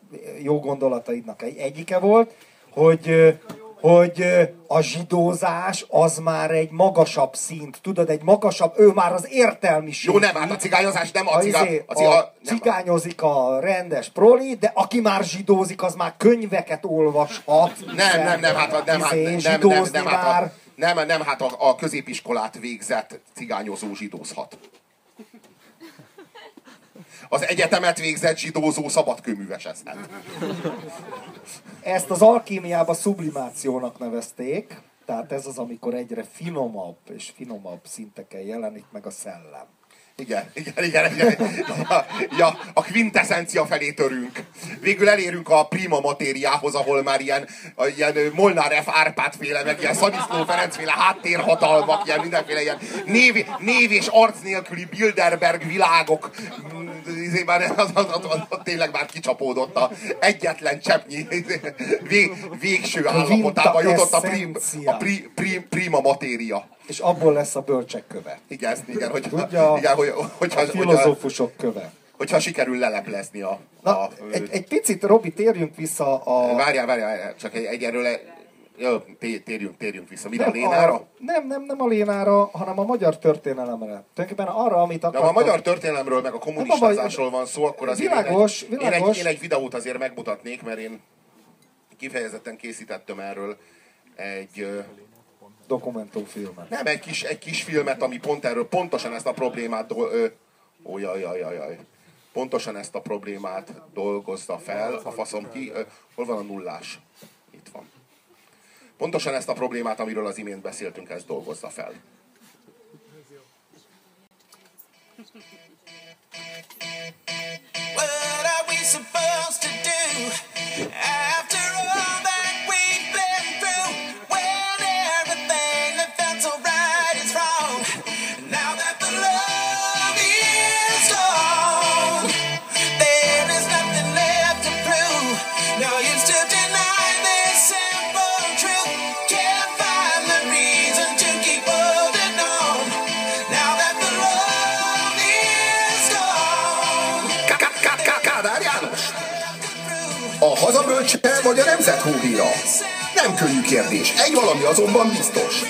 jó gondolataidnak egy- egyike volt, hogy, hogy a zsidózás az már egy magasabb szint. Tudod, egy magasabb, ő már az értelmiség. Jó, nem, hát a cigányozás nem a, a, cigá... izé, a, ciga... a nem, cigányozik a rendes proli, de aki már zsidózik, az már könyveket olvashat. Nem, nem, nem, hát, a- nem, hát, Izé, nem, nem, zsidózni nem, hát, a, nem, nem, hát a, a középiskolát végzett cigányozó zsidózhat. Az egyetemet végzett zsidózó szabadkőművesezhet. Ezt az alkímiába sublimációnak nevezték, tehát ez az, amikor egyre finomabb és finomabb szinteken jelenik meg a szellem. Igen, igen, igen, igen. Ja, ja, a quintessencia felé törünk. Végül elérünk a prima matériához, ahol már ilyen, ilyen Molnár F. Árpád féle, meg ilyen Szaniszló Ferenc féle háttérhatalmak, ilyen mindenféle ilyen név, név és arc nélküli Bilderberg világok. Izé már az, az, az, az, az, tényleg már kicsapódott a egyetlen cseppnyi vég, végső állapotába jutott a, prim, a pri, pri, prima matéria. És abból lesz a bölcsek köve. Igen, igen, hogy, Tudja, igen, hogy, hogyha, A hogyha, filozófusok köve. hogyha sikerül leleplezni a... Na, a egy, egy picit, Robi, térjünk vissza a... Várjál, várjál, csak egy, egy erről... Jó, té- térjünk, térjünk vissza. Mire, a Lénára? nem, nem, nem a Lénára, hanem a magyar történelemre. Tulajdonképpen arra, amit De ha akartam. a magyar történelemről, meg a kommunistázásról van szó, akkor azért Világos, én, egy, én, egy, világos. én egy videót azért megmutatnék, mert én kifejezetten készítettem erről egy, Dokumentumfilmet. nem egy kis, egy kis filmet, ami pont erről, pontosan ezt a problémát, ö, ó, jaj, jaj, jaj, jaj. pontosan ezt a problémát dolgozta fel, a faszom ki, ö, hol van a nullás? Itt van. Pontosan ezt a problémát, amiről az imént beszéltünk, ezt dolgozza fel. What are we supposed to do after Könnyű kérdés, egy valami azonban biztos.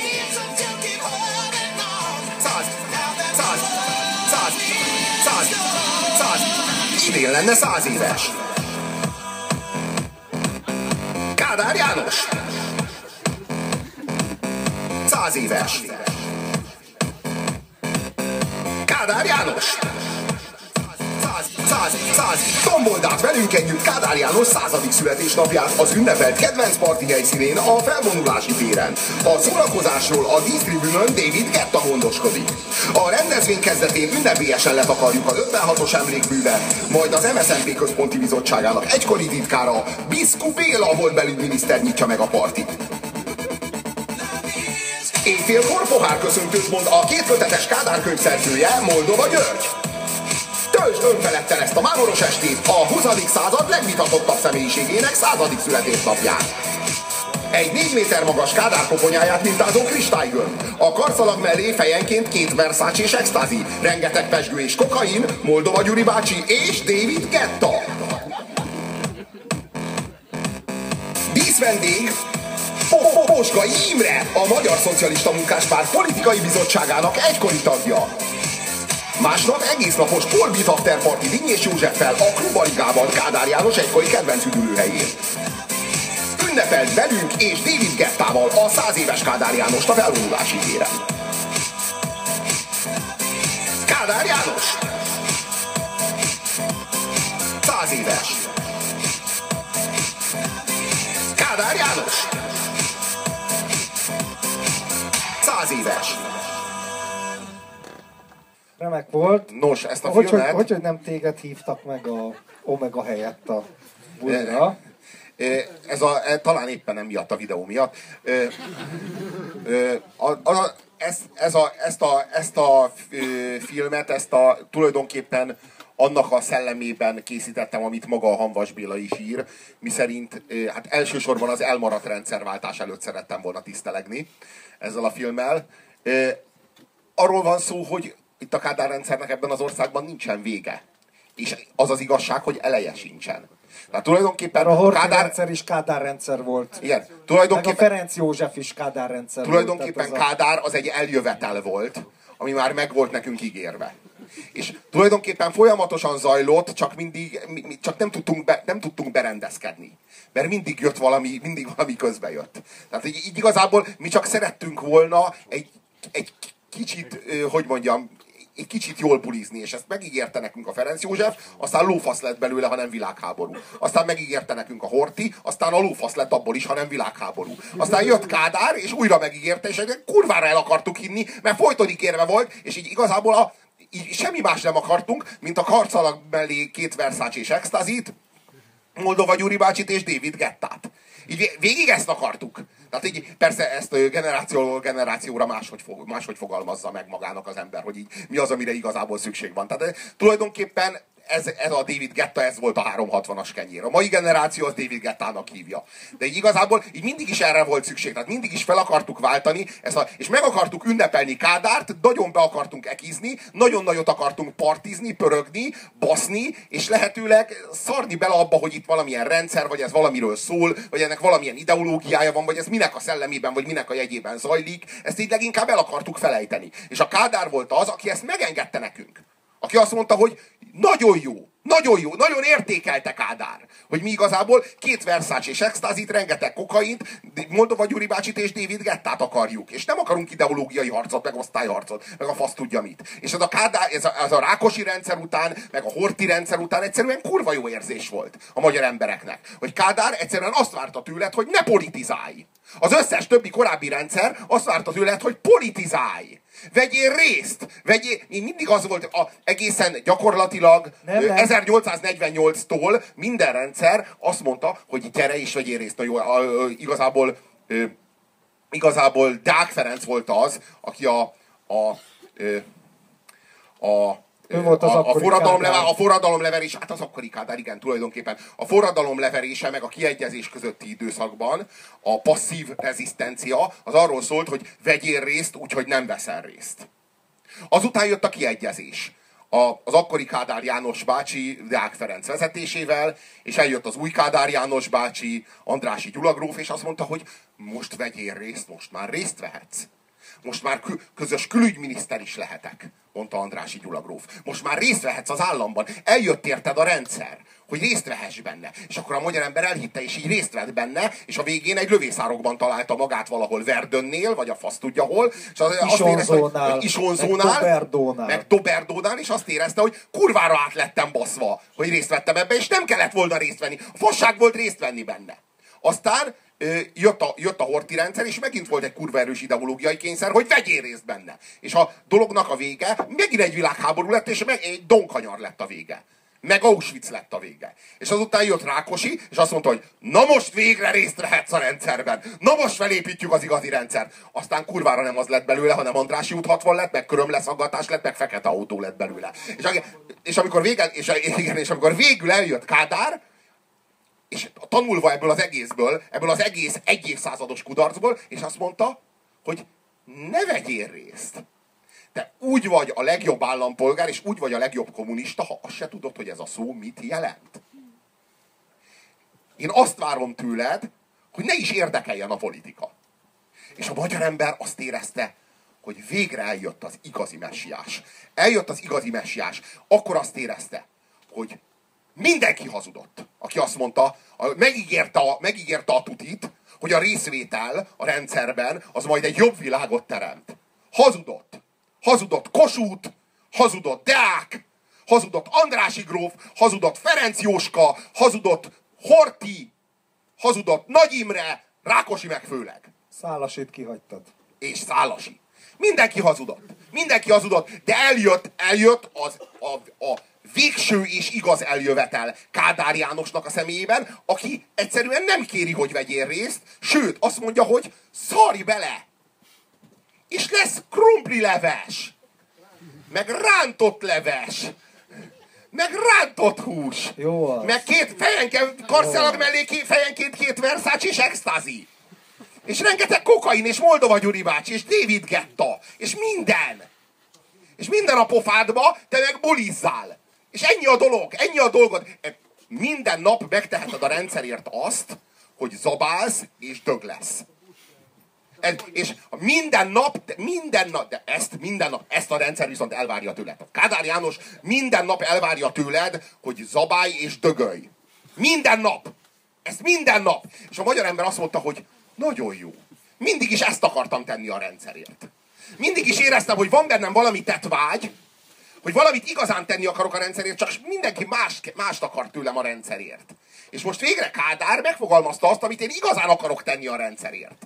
Idén lenne száz éves. Kádár János! Száz éves. Kádár János! Száz, száz, száz, tombold át velünk együtt Kádár János századik születésnapját az ünnepelt kedvenc parti helyszínén a felvonulási téren. A szórakozásról a dísztribünön David Getta gondoskodik. A rendezvény kezdetén ünnepélyesen letakarjuk az 56-os emlékművet, majd az MSZNP központi bizottságának egykori titkára Biszku Béla volt belügyminiszter nyitja meg a partit. Éjfélkor pohárköszöntőt mond a két kötetes Kádár könyv szerzője, Moldova György. Töltsd önfeledten ezt a mámoros estét a 20. század legvitatottabb személyiségének századik születésnapján. Egy 4 méter magas kádár koponyáját mintázó kristálygömb. A karszalag mellé fejenként két Versace és extázi, rengeteg pesgő és kokain, Moldova Gyuri bácsi és David Getta. Díszvendég Posga Imre, a Magyar Szocialista Munkáspárt politikai bizottságának egykori tagja. Másnap egész napos Polbit Afterparty Dinnyés Józseffel a Klubaligában Kádár János egykori kedvenc üdülőhelyén. Ünnepelt velünk és David Gettával a 100 éves Kádár Jánost a felvonulási téren. Kádár János! 100 éves! Kádár János! 100 éves! Remek volt. Nos, ezt a Hogy, hogy, filmet... hogy, hogy nem téged hívtak meg a Omega helyett a bulira? Ez a, e, talán éppen nem miatt a videó miatt. Ö, a, a, ez, ez a, ezt a, ezt a filmet, ezt a tulajdonképpen annak a szellemében készítettem, amit maga a Hanvas Béla is ír, miszerint hát elsősorban az elmaradt rendszerváltás előtt szerettem volna tisztelegni ezzel a filmmel. Arról van szó, hogy itt a Kádár rendszernek ebben az országban nincsen vége. És az az igazság, hogy eleje sincsen. Tehát tulajdonképpen a Horthy Kádár, rendszer is Kádár rendszer volt. igen, Meg a tulajdonképpen, Ferenc József is Kádár rendszer tulajdonképpen volt. az Kádár az egy eljövetel volt, ami már meg volt nekünk ígérve. És tulajdonképpen folyamatosan zajlott, csak mindig, mi, csak nem tudtunk, be, nem tudtunk berendezkedni. Mert mindig jött valami, mindig valami közbe jött. Tehát így, így igazából mi csak szerettünk volna egy, egy kicsit, hogy mondjam, egy kicsit jól bulizni, és ezt megígérte nekünk a Ferenc József, aztán lófasz lett belőle, ha nem világháború. Aztán megígérte nekünk a Horti, aztán a lófasz lett abból is, ha nem világháború. Aztán jött Kádár, és újra megígérte, és kurvára el akartuk hinni, mert folyton ígérve volt, és így igazából a, így semmi más nem akartunk, mint a karcalag mellé két Versace és extazit, Moldova Gyuri bácsit és David Gettát. Így vég- végig ezt akartuk. Tehát így persze ezt ö, generációról generációra máshogy, fog, máshogy fogalmazza meg magának az ember, hogy így mi az, amire igazából szükség van. Tehát ö, tulajdonképpen ez, ez a David Getta, ez volt a 360-as kenyér. A mai generáció az David Gettának hívja. De így igazából így mindig is erre volt szükség. Tehát mindig is fel akartuk váltani, ezt a, és meg akartuk ünnepelni Kádárt, nagyon be akartunk ekizni, nagyon nagyot akartunk partizni, pörögni, baszni, és lehetőleg szarni bele abba, hogy itt valamilyen rendszer, vagy ez valamiről szól, vagy ennek valamilyen ideológiája van, vagy ez minek a szellemében, vagy minek a jegyében zajlik. Ezt így leginkább el akartuk felejteni. És a Kádár volt az, aki ezt megengedte nekünk. Aki azt mondta, hogy nagyon jó, nagyon jó, nagyon értékelte Kádár, hogy mi igazából két Versace és extázit, rengeteg kokaint, Moldova Gyuri bácsit és David Gettát akarjuk. És nem akarunk ideológiai harcot, meg osztályharcot, meg a fasz tudja mit. És ez a, Kádár, ez a, ez a Rákosi rendszer után, meg a Horti rendszer után egyszerűen kurva jó érzés volt a magyar embereknek. Hogy Kádár egyszerűen azt várta tőled, hogy ne politizálj. Az összes többi korábbi rendszer azt várta tőled, hogy politizálj. Vegyél részt! Vegyél, én mindig az volt a, egészen gyakorlatilag Nem, ö, nem. 1848-tól minden rendszer azt mondta, hogy gyere és vegyél részt. Na jó, a, a, igazából ö, igazából Deák Ferenc volt az, aki a, a, ö, a Ő volt az a, a, forradalom Kádár. leve, a forradalom leverés, hát az akkori Kádár, igen, tulajdonképpen. A forradalom leverése meg a kiegyezés közötti időszakban a passzív rezisztencia az arról szólt, hogy vegyél részt, úgyhogy nem veszel részt. Azután jött a kiegyezés. A, az akkori Kádár János bácsi Deák Ferenc vezetésével, és eljött az új Kádár János bácsi Andrási Gyula gróf, és azt mondta, hogy most vegyél részt, most már részt vehetsz. Most már kö- közös külügyminiszter is lehetek, mondta Andrási Gyula gróf. Most már részt vehetsz az államban. Eljött érted a rendszer, hogy részt vehess benne. És akkor a magyar ember elhitte, és így részt vett benne, és a végén egy lövészárokban találta magát valahol Verdönnél, vagy a fasz tudja hol. És az, azt érezte, hogy Isonzónál, meg Doberdónál. meg Doberdónál, és azt érezte, hogy kurvára át lettem baszva, hogy részt vettem ebbe, és nem kellett volna részt venni. A fasság volt részt venni benne. Aztán jött a, jött a horti rendszer, és megint volt egy kurva erős ideológiai kényszer, hogy vegyél részt benne. És a dolognak a vége megint egy világháború lett, és meg egy donkanyar lett a vége. Meg Auschwitz lett a vége. És azután jött Rákosi, és azt mondta, hogy na most végre részt vehetsz a rendszerben. Na most felépítjük az igazi rendszert. Aztán kurvára nem az lett belőle, hanem Andrási út 60 lett, meg körömleszaggatás lett, meg fekete autó lett belőle. És, és amikor végül, és, igen, és amikor végül eljött Kádár, és tanulva ebből az egészből, ebből az egész egy évszázados kudarcból, és azt mondta, hogy ne vegyél részt. Te úgy vagy a legjobb állampolgár, és úgy vagy a legjobb kommunista, ha azt se tudod, hogy ez a szó mit jelent. Én azt várom tőled, hogy ne is érdekeljen a politika. És a magyar ember azt érezte, hogy végre eljött az igazi messiás. Eljött az igazi messiás. Akkor azt érezte, hogy mindenki hazudott, aki azt mondta, a- megígérte a, megígérte a tutit, hogy a részvétel a rendszerben az majd egy jobb világot teremt. Hazudott. Hazudott Kossuth, hazudott Deák, hazudott Andrási gróf, hazudott Ferenc Jóska, hazudott Horti, hazudott Nagy Imre, Rákosi meg főleg Szálasit kihagytad. és Szálasi. Mindenki hazudott. Mindenki hazudott, de eljött, eljött az, a, a végső és igaz eljövetel Kádár Jánosnak a személyében, aki egyszerűen nem kéri, hogy vegyél részt, sőt, azt mondja, hogy szarj bele! És lesz krumpli leves, meg rántott leves, meg rántott hús, Jó az. meg két fejenként, karszelag mellé két, fejenként két Versace és extazi. És rengeteg kokain, és Moldova Gyuri bácsi, és David Getta, és minden. És minden a pofádba, te meg bulizzál. És ennyi a dolog, ennyi a dolgod. E, Minden nap megteheted a rendszerért azt, hogy zabálsz és dög lesz. Ez, és minden nap, minden nap, de ezt minden nap, ezt a rendszer viszont elvárja tőled. Kádár János minden nap elvárja tőled, hogy zabálj és dögölj. Minden nap. Ezt minden nap. És a magyar ember azt mondta, hogy nagyon jó. Mindig is ezt akartam tenni a rendszerért. Mindig is éreztem, hogy van bennem valami tetvágy, hogy valamit igazán tenni akarok a rendszerért, csak mindenki más, mást akar tőlem a rendszerért. És most végre Kádár megfogalmazta azt, amit én igazán akarok tenni a rendszerért.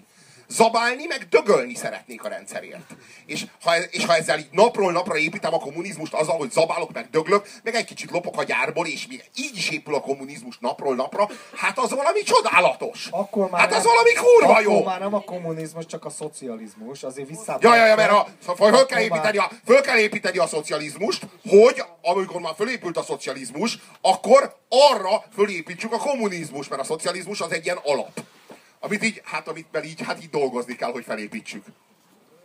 Zabálni, meg dögölni szeretnék a rendszerért. És ha, és ha ezzel így napról napra építem a kommunizmust azzal, hogy zabálok, meg döglök, meg egy kicsit lopok a gyárból, és még így is épül a kommunizmus napról napra, hát az valami csodálatos. Akkor már hát az nem- valami kurva akkor jó. már nem a kommunizmus, csak a szocializmus. Azért vissza. Ja, ja, ja, mert a, föl, Akkor kell építeni a, föl kell építeni a szocializmust, hogy amikor már fölépült a szocializmus, akkor arra fölépítsük a kommunizmus, mert a szocializmus az egy ilyen alap. Amit így, hát amit mert így, hát így dolgozni kell, hogy felépítsük.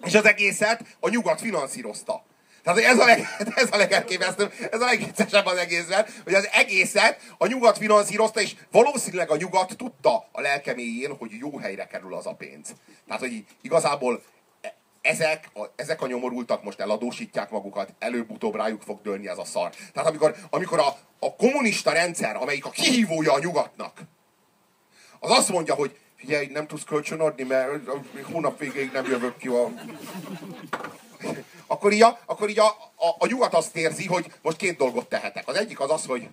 És az egészet a nyugat finanszírozta. Tehát ez a, leg, ez a legelképesztőbb, ez a legviccesebb az egészben, hogy az egészet a nyugat finanszírozta, és valószínűleg a nyugat tudta a lelkeméjén, hogy jó helyre kerül az a pénz. Tehát, hogy igazából e- ezek a, ezek a nyomorultak most eladósítják magukat, előbb-utóbb rájuk fog dőlni ez a szar. Tehát amikor, amikor a, a kommunista rendszer, amelyik a kihívója a nyugatnak, az azt mondja, hogy figyelj, nem tudsz kölcsön adni, mert hónap végéig nem jövök ki a... Akkor így, a, akkor így a, a, a nyugat azt érzi, hogy most két dolgot tehetek. Az egyik az az, hogy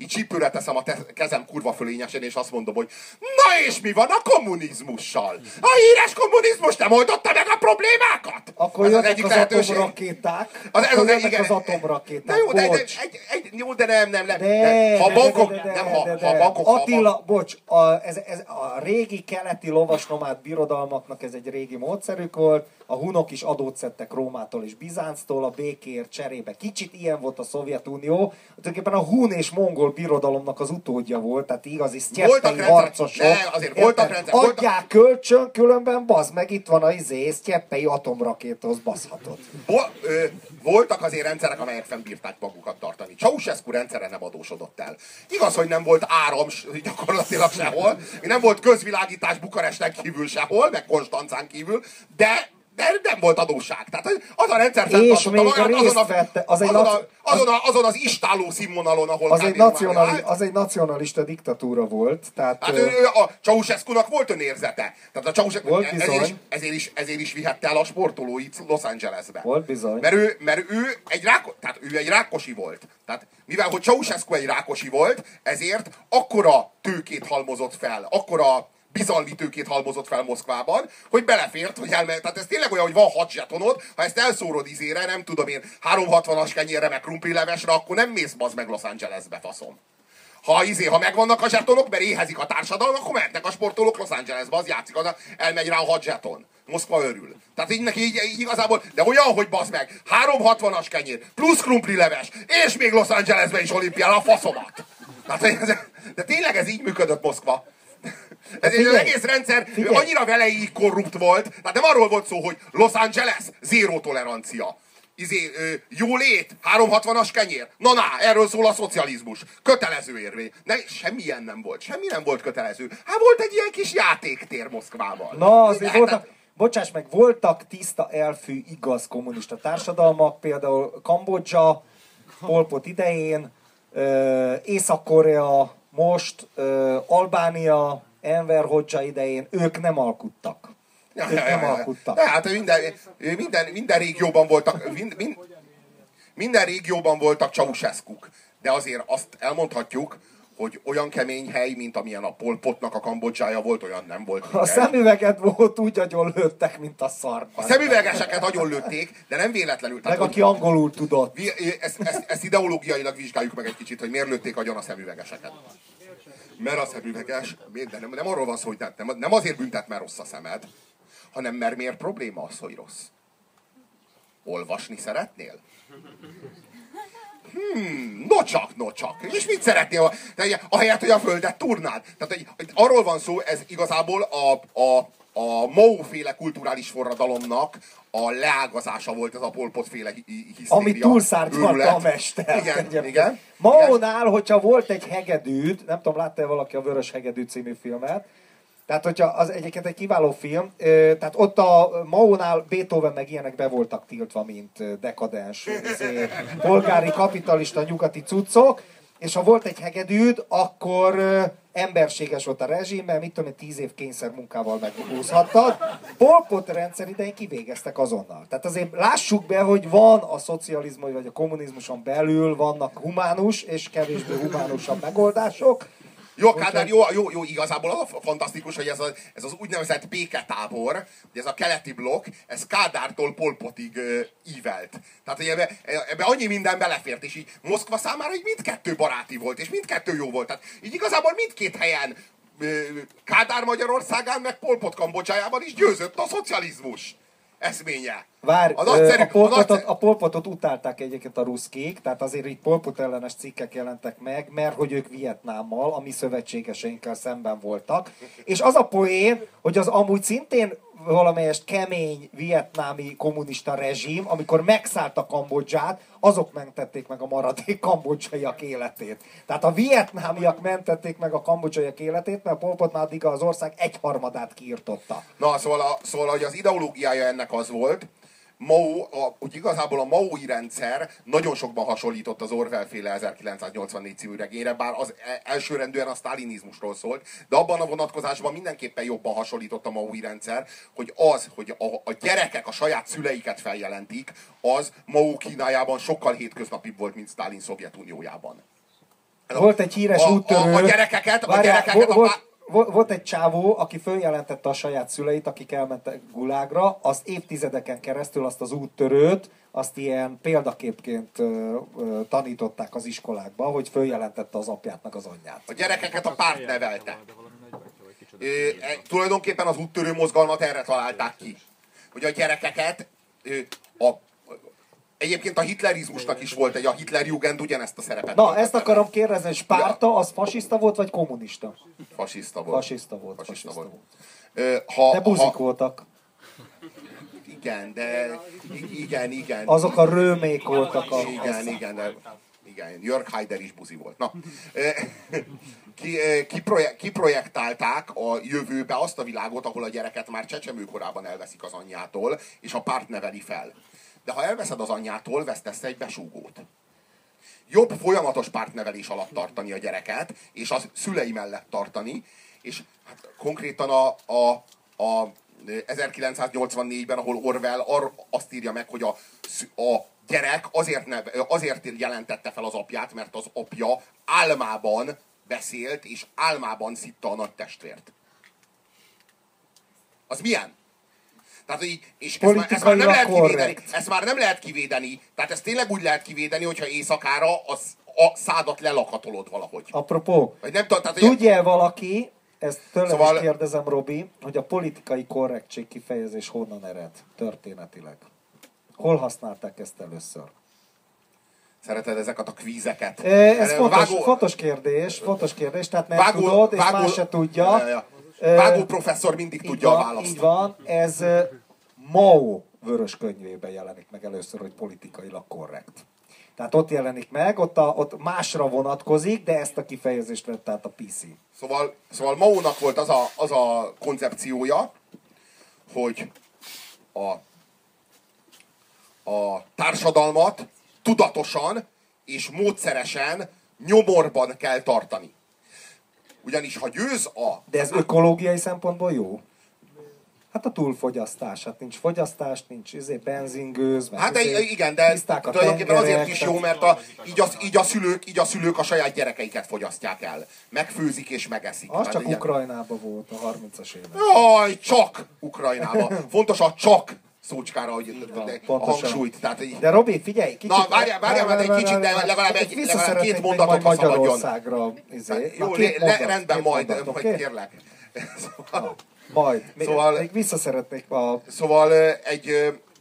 így csípőre teszem a te, kezem kurva fölényesen, és azt mondom, hogy na és mi van a kommunizmussal? A híres kommunizmus nem oldotta meg a problémákat? Akkor Ez jönnek az, atomrakéták. Az, ez az, jönnek igen. az atomrakéták. Na jó, de, Bocs. egy, egy, jó, de nem, nem, nem. De, ha bankok, de, de, de, nem, ha, ha bankok, ha Attila, bocs, a, ez, ez, a régi keleti lovasnomád birodalmaknak ez egy régi módszerük volt, a hunok is adót szedtek Rómától és Bizánctól, a békért cserébe. Kicsit ilyen volt a Szovjetunió, tulajdonképpen a hun és mongol birodalomnak az utódja volt, tehát igazi sztyeppei harcosok. ne, azért voltak Érted? rendszer- voltak- Adják kölcsön, különben bazd meg, itt van a izé, sztyeppei atomrakétahoz baszhatod. Vo- ö, voltak azért rendszerek, amelyek fennbírták magukat tartani. Ceausescu rendszere nem adósodott el. Igaz, hogy nem volt áram gyakorlatilag sehol, nem volt közvilágítás Bukaresten kívül sehol, meg Konstancán kívül, de de nem volt adósság. Tehát az a rendszer fenntartotta még magát részt azon, a, vette- az egy azon, a, azon, a, azon az istáló színvonalon, ahol Az egy, nacionali, állt. az egy nacionalista diktatúra volt, tehát... Hát ő, ő, a Ceausescu-nak volt önérzete. Tehát a Ceausescu, Volt ezért, bizony. is, ezért, is, ezért is vihette el a sportolóit Los Angelesbe. Volt bizony. Mert ő, mert ő egy, ráko, tehát ő egy rákosi volt. Tehát mivel hogy Ceausescu egy rákosi volt, ezért akkora tőkét halmozott fel, akkora bizalmi tőkét halmozott fel Moszkvában, hogy belefért, hogy elmehet. Tehát ez tényleg olyan, hogy van hat zsetonod, ha ezt elszórod izére, nem tudom én, 360-as kenyérre, meg krumplilevesre, akkor nem mész bazd meg Los Angelesbe, faszom. Ha, izé, ha megvannak a zsetonok, mert éhezik a társadalom, akkor mehetnek a sportolók Los Angelesbe, az játszik, az elmegy rá a hat zseton. Moszkva örül. Tehát így neki így, így igazából, de olyan, hogy bazd meg, 360-as kenyér, plusz krumpli leves, és még Los Angelesbe is olimpiára a faszomat. Tehát, de tényleg ez így működött Moszkva. Ez egy egész rendszer figyelj. annyira veleig korrupt volt, tehát nem arról volt szó, hogy Los Angeles, zéró tolerancia. Izé, ö, jólét, 360-as kenyér. Na na, erről szól a szocializmus. Kötelező érvény. Ne, semmilyen nem volt. Semmi nem volt kötelező. Hát volt egy ilyen kis játéktér Moszkvában. Na, azért voltak, bocsáss meg, voltak tiszta elfű igaz kommunista társadalmak, például Kambodzsa, Pol Pot idején, Észak-Korea, most, Albánia, Enver Hoxha idején, ők nem alkuttak. Ja, Ők ja, nem ja, ja. alkuttak. De hát minden, minden, minden régióban voltak, mind, mind, minden régióban voltak Ceausescu-k. De azért azt elmondhatjuk, hogy olyan kemény hely, mint amilyen a Pol Potnak a Kambodzsája volt, olyan nem volt. A szemüveget volt úgy agyon lőttek, mint a szar. A szemüvegeseket agyon lőtték, de nem véletlenül. Meg hogy- aki angolul tudott. Vi- ezt, ezt, ezt ideológiailag vizsgáljuk meg egy kicsit, hogy miért lőtték agyon a szemüvegeseket. Mert a szemüveges, de nem, nem arról van szó, hogy nem, nem, azért büntet, mert rossz a szemed, hanem mert miért probléma az, hogy rossz. Olvasni szeretnél? Hmm, no csak, no csak. És mit szeretnél? Ugye, ahelyett, hogy a földet turnád. Tehát hogy, hogy arról van szó, ez igazából a, a, a Mao féle kulturális forradalomnak a leágazása volt ez a Pol Pot féle hi- hi- hisztéria. Ami túlszárnyalta a mester. Igen, Egyébként. igen. Maónál, hogyha volt egy hegedűd, nem tudom, látta-e valaki a Vörös Hegedű című filmet, tehát, hogyha az egyébként egy kiváló film, tehát ott a Maónál Beethoven meg ilyenek be voltak tiltva, mint dekadens, izé, polgári, kapitalista, nyugati cuccok, és ha volt egy hegedűd, akkor emberséges volt a rezsim, mert mit tudom tíz év kényszer munkával meghúzhattad. Pol Pot rendszer idején kivégeztek azonnal. Tehát azért lássuk be, hogy van a szocializmus vagy a kommunizmuson belül, vannak humánus és kevésbé humánusabb megoldások, Jó, Kádár, jó, jó, jó, igazából az a fantasztikus, hogy ez, a, ez az úgynevezett béketábor, hogy ez a keleti blokk, ez Kádártól Polpotig ö, ívelt. Tehát, hogy ebbe, ebbe annyi minden belefért, és így Moszkva számára így mindkettő baráti volt, és mindkettő jó volt. Tehát így igazából mindkét helyen ö, Kádár Magyarországán, meg Polpot Kambodzsájában is győzött a szocializmus eszménye. Vár, a a, nagyszerű, a, polpotot, nagyszerű- a polpotot utálták egyébként a ruszkék, tehát azért így polpot ellenes cikkek jelentek meg, mert hogy ők Vietnámmal, a mi szövetségeseinkkel szemben voltak. És az a poén, hogy az amúgy szintén valamelyest kemény vietnámi kommunista rezsim, amikor megszállta Kambodzsát, azok mentették meg a maradék kambodzsaiak életét. Tehát a vietnámiak mentették meg a kambodzsaiak életét, mert Pol Pot már addig az ország egyharmadát kiirtotta. Na, szóval, a, szóval hogy az ideológiája ennek az volt, Mao, a, úgy igazából a Maui rendszer nagyon sokban hasonlított az Orwell féle 1984 című regényre, bár az e- elsőrendűen a sztálinizmusról szólt, de abban a vonatkozásban mindenképpen jobban hasonlított a Maui rendszer, hogy az, hogy a, a gyerekek a saját szüleiket feljelentik, az Mao Kínájában sokkal hétköznapibb volt, mint Stalin Szovjetuniójában. Volt egy híres a, úttörő. A, a gyerekeket, a Várjál, gyerekeket vo- a, volt, egy csávó, aki följelentette a saját szüleit, akik elmentek gulágra, azt évtizedeken keresztül azt az úttörőt, azt ilyen példaképként ö, ö, tanították az iskolákba, hogy följelentette az apját meg az anyját. a gyerekeket a párt nevelte. Ö, e, tulajdonképpen az úttörő mozgalmat erre találták ki. Hogy a gyerekeket ö, a, Egyébként a hitlerizmusnak is volt egy, a Hitlerjugend ugyanezt a szerepet. Na, ezt akarom kérdezni, hogy Spárta az fasiszta volt, vagy kommunista? Fasiszta volt. Fasiszta volt, Fasiszta fasiszta volt. volt. Ö, ha, De buzik ha, voltak. igen, de igen, igen. Azok a rőmék voltak. A, Igen, igen, de igen, Jörg Haider is buzi volt. Na, ki, ö, kiproje- kiprojektálták a jövőbe azt a világot, ahol a gyereket már csecsemőkorában elveszik az anyjától, és a párt neveli fel. De ha elveszed az anyjától, vesztesz egy besúgót. Jobb folyamatos pártnevelés alatt tartani a gyereket, és az szülei mellett tartani, és hát konkrétan a, a, a 1984-ben, ahol Orwell ar, azt írja meg, hogy a, a gyerek azért, nev, azért jelentette fel az apját, mert az apja álmában beszélt, és álmában szitta a nagy testvért. Az milyen? Tehát, hogy, és ezt már, ezt már nem lehet kivédeni. Ezt már nem lehet kivédeni. Tehát ezt tényleg úgy lehet kivédeni, hogyha éjszakára az, a szádat lelakatolod valahogy. Apropó, Vagy nem tudom, tehát, hogy tudja valaki, ezt tőlem Szóval- is kérdezem, Robi, hogy a politikai korrektség kifejezés honnan ered történetileg? Hol használták ezt először? szereted ezeket a kvízeket. E, Ez fontos, Vágó- fontos kérdés, fontos kérdés, tehát nem vágó- tudod, és vágó- más se tudja. Ja, ja. Vágó professzor mindig így tudja van, a választ. Így van, ez Mao vörös könyvében jelenik meg először, hogy politikailag korrekt. Tehát ott jelenik meg, ott, a, ott másra vonatkozik, de ezt a kifejezést vett át a PC. Szóval, szóval Maónak volt az a, az a koncepciója, hogy a, a társadalmat tudatosan és módszeresen nyomorban kell tartani. Ugyanis ha győz a... De ez ökológiai szempontból jó? Hát a túlfogyasztás, hát nincs fogyasztás, nincs izé, benzingőz, meg Hát izé, igen, de tulajdonképpen azért tengerek, is jó, mert a, így, a, így, a szülők, így a szülők a saját gyerekeiket fogyasztják el. Megfőzik és megeszik. Az Hát csak Ukrajnában volt a 30-as években. Jaj, csak Ukrajnában. Fontos a csak szócskára, hogy van, de- a hangsúlyt. Tehát, így- De Robi, figyelj, kicsit... Na, várjál, várjál már egy kicsit, de legalább egy- legalább két mondatot, ha szabadjon. Magyarországra. Izé. jó, két le, rendben majd, majd kérlek. Szóval, Majd. Még, Szóval- még vissza szeretnék a... szóval egy,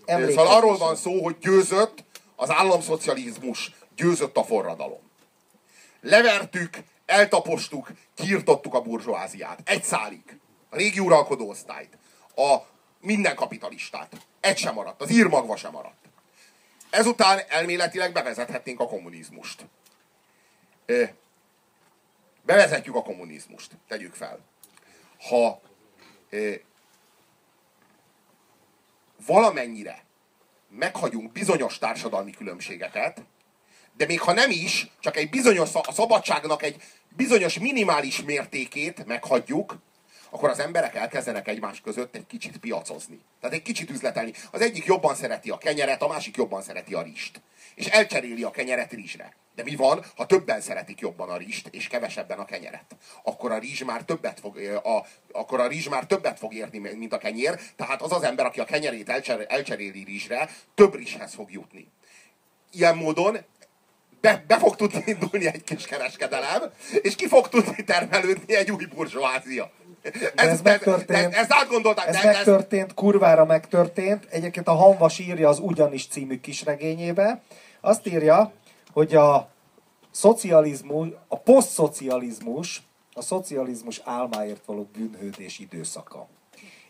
Emlékezés. szóval arról van szó, hogy győzött az államszocializmus, győzött a forradalom. Levertük, eltapostuk, kiirtottuk a burzsóáziát. Egy szálig. A régi uralkodó osztályt. A minden kapitalistát. Egy sem maradt. Az írmagva sem maradt. Ezután elméletileg bevezethetnénk a kommunizmust. Bevezetjük a kommunizmust. Tegyük fel. Ha valamennyire meghagyunk bizonyos társadalmi különbségeket, de még ha nem is, csak egy bizonyos, a szabadságnak egy bizonyos minimális mértékét meghagyjuk, akkor az emberek elkezdenek egymás között egy kicsit piacozni. Tehát egy kicsit üzletelni. Az egyik jobban szereti a kenyeret, a másik jobban szereti a rist. És elcseréli a kenyeret rizsre. De mi van, ha többen szeretik jobban a rist, és kevesebben a kenyeret? Akkor a rizs már többet fog, a, akkor a rizs már többet fog érni, mint a kenyér. Tehát az az ember, aki a kenyerét elcser, elcseréli rizsre, több rizshez fog jutni. Ilyen módon be, be fog tudni indulni egy kis kereskedelem, és ki fog tudni termelődni egy új burzsóázia. Ez megtörtént. Ez, ezt átgondolták. Ez de megtörtént, kurvára megtörtént. Egyébként a Hanvas írja az Ugyanis című kisregényébe. Azt írja, hogy a szocializmus, a posztszocializmus, a szocializmus álmáért való bűnhődés időszaka.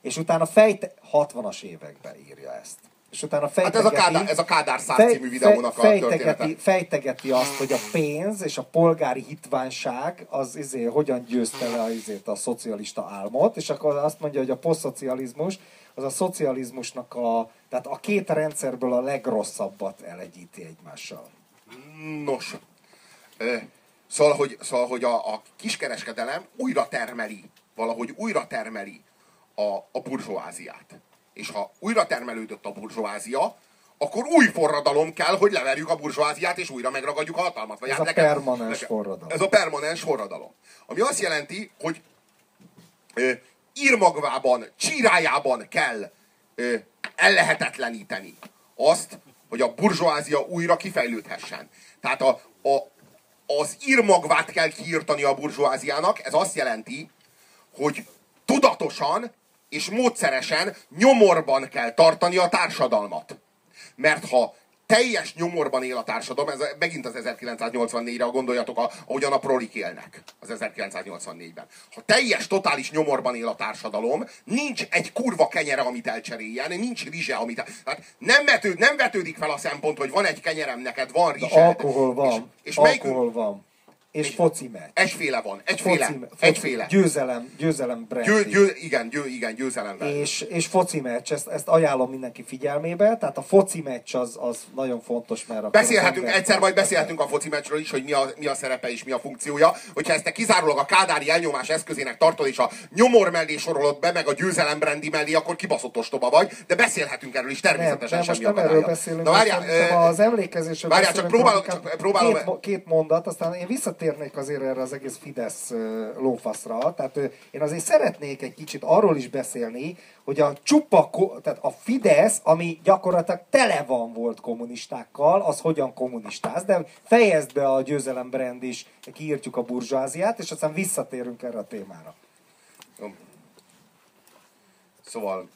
És utána fejte, 60-as években írja ezt. És utána Hát ez fejtegeti, a Kádár, ez a Kádár száz című videónak a fejtegeti, története. fejtegeti azt, hogy a pénz és a polgári hitványság az izé, hogyan győzte le a, izét, a szocialista álmot, és akkor azt mondja, hogy a posztszocializmus az a szocializmusnak a, tehát a két rendszerből a legrosszabbat elegyíti egymással. Nos, szóval, hogy, szóval, hogy a, a kiskereskedelem újra termeli, valahogy újra termeli a, a burzsóáziát. És ha újra termelődött a burzsóázia, akkor új forradalom kell, hogy leverjük a burzsóáziát, és újra megragadjuk a hatalmat. Vagy Ez hát a permanens forradalom. Ez a permanens forradalom. Ami azt jelenti, hogy ö, írmagvában, csírájában kell ö, ellehetetleníteni azt, hogy a burzsóázia újra kifejlődhessen. Tehát a, a, az írmagvát kell kiírtani a burzsóáziának, ez azt jelenti, hogy tudatosan és módszeresen nyomorban kell tartani a társadalmat. Mert ha teljes nyomorban él a társadalom, ez megint az 1984-re gondoljatok, ahogyan a prolik élnek az 1984-ben. Ha teljes, totális nyomorban él a társadalom, nincs egy kurva kenyere, amit elcseréljen, nincs rizse, amit... Tehát nem, vetőd, nem vetődik fel a szempont, hogy van egy kenyerem neked, van De rizsed. alkohol van, És, és melyik, alkohol van, és és- foci meccs. egyféle van, egyféle, Foci, foci, egyféle. Győzelem, győzelem brandi. Győ, győ, igen, győ, igen, győzelemben. és, és foci meccs, ezt, ezt ajánlom mindenki figyelmébe, tehát a foci meccs az, az nagyon fontos, mert Beszélhetünk, egyszer majd beszélhetünk a foci meccsről is, hogy mi a, mi a szerepe és mi a funkciója. Hogyha ezt te kizárólag a kádári elnyomás eszközének tartod, és a nyomor mellé sorolod be, meg a győzelem brendi mellé, akkor kibaszott ostoba vagy, de beszélhetünk erről is Nem, természetesen nem, most semmi nem erről beszélünk, Na várjál, az emlékezésről várjál, csak próbálok- csak próbálom- Két, két mondat, aztán én visszatérek visszatérnék azért erre az egész Fidesz lófaszra, tehát én azért szeretnék egy kicsit arról is beszélni, hogy a csupa, tehát a Fidesz, ami gyakorlatilag tele van volt kommunistákkal, az hogyan kommunistáz, de fejezd be a győzelem brand is, kiírtjuk a burzsóáziát, és aztán visszatérünk erre a témára. Szóval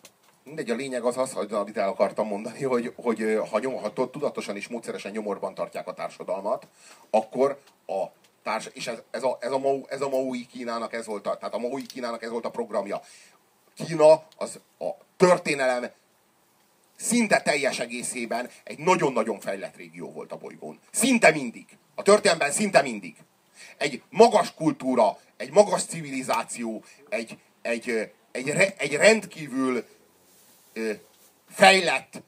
mindegy, a lényeg az az, hogy, amit el akartam mondani, hogy, hogy ha, nyom, ha tudatosan és módszeresen nyomorban tartják a társadalmat, akkor a társ, és ez, ez, a, ez, a Mao, ez a Maui Kínának ez volt a, tehát a Maui Kínának ez volt a programja. Kína az a történelem szinte teljes egészében egy nagyon-nagyon fejlett régió volt a bolygón. Szinte mindig. A történelemben szinte mindig. Egy magas kultúra, egy magas civilizáció, egy, egy, egy, egy rendkívül fejlett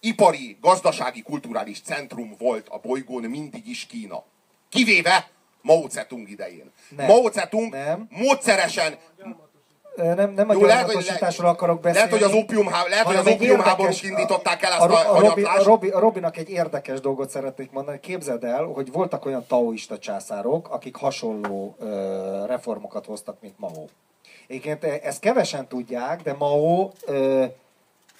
ipari, gazdasági, kulturális centrum volt a bolygón mindig is Kína. Kivéve Mao Zedong idején. Nem. Mao Zedong Nem. módszeresen Nem, nem a jó, lehet, hogy, gyarmatosításról akarok beszélni. lehet, hogy az opium, lehet, hogy az hanem egy opium háborúk érdekes- indították el ezt a, a, a, a, Robi, a. Robi, a Robinak egy érdekes dolgot szeretnék mondani. Képzeld el, hogy voltak olyan taoista császárok, akik hasonló ö, reformokat hoztak, mint Mao. Egyébként ezt kevesen tudják, de Mao, ö,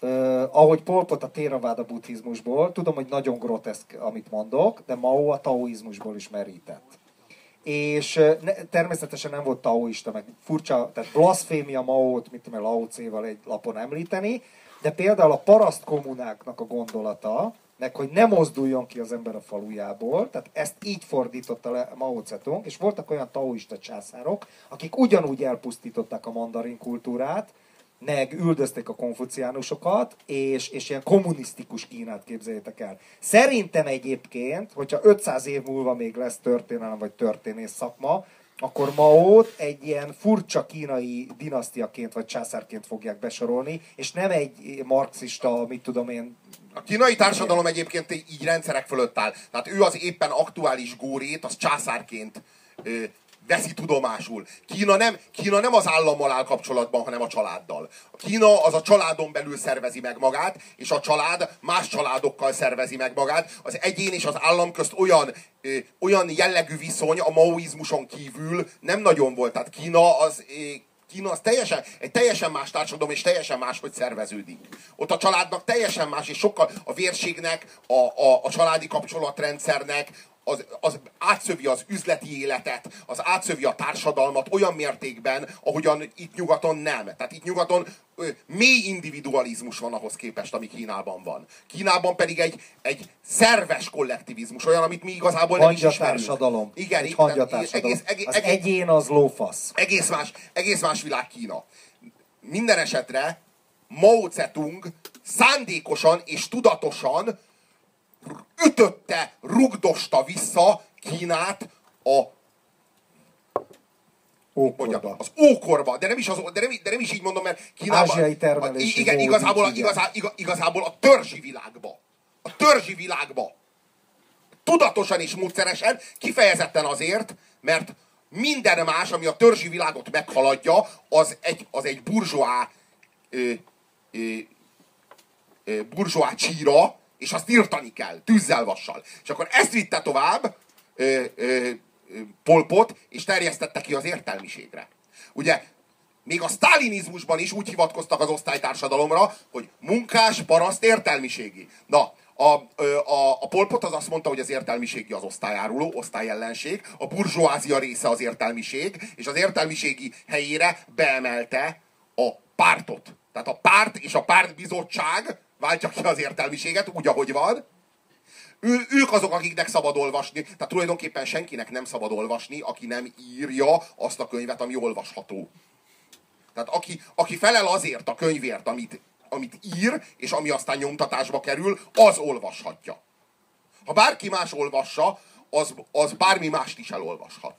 ö, ahogy Pol Pot a Theravada buddhizmusból, tudom, hogy nagyon groteszk, amit mondok, de Mao a taoizmusból is merített és ne, természetesen nem volt taoista, meg furcsa, tehát blasfémia Maót, mit tudom, én, Lao Tse-val egy lapon említeni, de például a paraszt kommunáknak a gondolata, meg hogy ne mozduljon ki az ember a falujából, tehát ezt így fordította le Mao Zedong, és voltak olyan taoista császárok, akik ugyanúgy elpusztították a mandarin kultúrát, meg üldözték a konfuciánusokat, és, és ilyen kommunisztikus Kínát képzeljétek el. Szerintem egyébként, hogyha 500 év múlva még lesz történelem vagy történész szakma, akkor Maót egy ilyen furcsa kínai dinasztiaként vagy császárként fogják besorolni, és nem egy marxista, mit tudom én, A kínai társadalom egyébként így rendszerek fölött áll. Tehát ő az éppen aktuális górét, az császárként veszi tudomásul. Kína nem, Kína nem az állammal áll kapcsolatban, hanem a családdal. Kína az a családon belül szervezi meg magát, és a család más családokkal szervezi meg magát. Az egyén és az állam közt olyan, ö, olyan jellegű viszony a maoizmuson kívül nem nagyon volt. Tehát Kína az ö, Kína az teljesen, egy teljesen más társadalom, és teljesen más, hogy szerveződik. Ott a családnak teljesen más, és sokkal a vérségnek, a, a, a családi kapcsolatrendszernek, az, az átszövi az üzleti életet, az átszövi a társadalmat olyan mértékben, ahogyan itt nyugaton nem. Tehát itt nyugaton ö, mély individualizmus van ahhoz képest, ami Kínában van. Kínában pedig egy, egy szerves kollektivizmus, olyan, amit mi igazából nem is ismerünk. hangyatársadalom. Igen, egy igen, hangyatársadalom. egész, egész, az egész, egyén az lófasz. egész más, egész más világ Kína. Minden esetre Mao Zedong szándékosan és tudatosan ütötte, rugdosta vissza Kínát a Ókorba. az ókorba, de nem is, az, de nem, de nem is így mondom, mert Kínában... Ázsiai termelési a, igen, igazából, így igazá, iga- igazából a törzsi világba. A törzsi világba. Tudatosan és módszeresen, kifejezetten azért, mert minden más, ami a törzsi világot meghaladja, az egy, az egy burzsóá ö, ö, ö, burzsóá csíra, és azt írtani kell, tűzzel, vassal. És akkor ezt vitte tovább ö, ö, ö, Pol Pot, és terjesztette ki az értelmiségre. Ugye, még a sztálinizmusban is úgy hivatkoztak az osztálytársadalomra, hogy munkás, paraszt, értelmiségi. Na, a, a, a Pol Pot az azt mondta, hogy az értelmiségi az osztályáruló, osztályellenség, a burzsóázia része az értelmiség, és az értelmiségi helyére beemelte a pártot. Tehát a párt és a pártbizottság váltja ki az értelmiséget úgy, ahogy van, ő, ők azok, akiknek szabad olvasni. Tehát tulajdonképpen senkinek nem szabad olvasni, aki nem írja azt a könyvet, ami olvasható. Tehát aki, aki felel azért a könyvért, amit, amit ír, és ami aztán nyomtatásba kerül, az olvashatja. Ha bárki más olvassa, az, az bármi mást is elolvashat.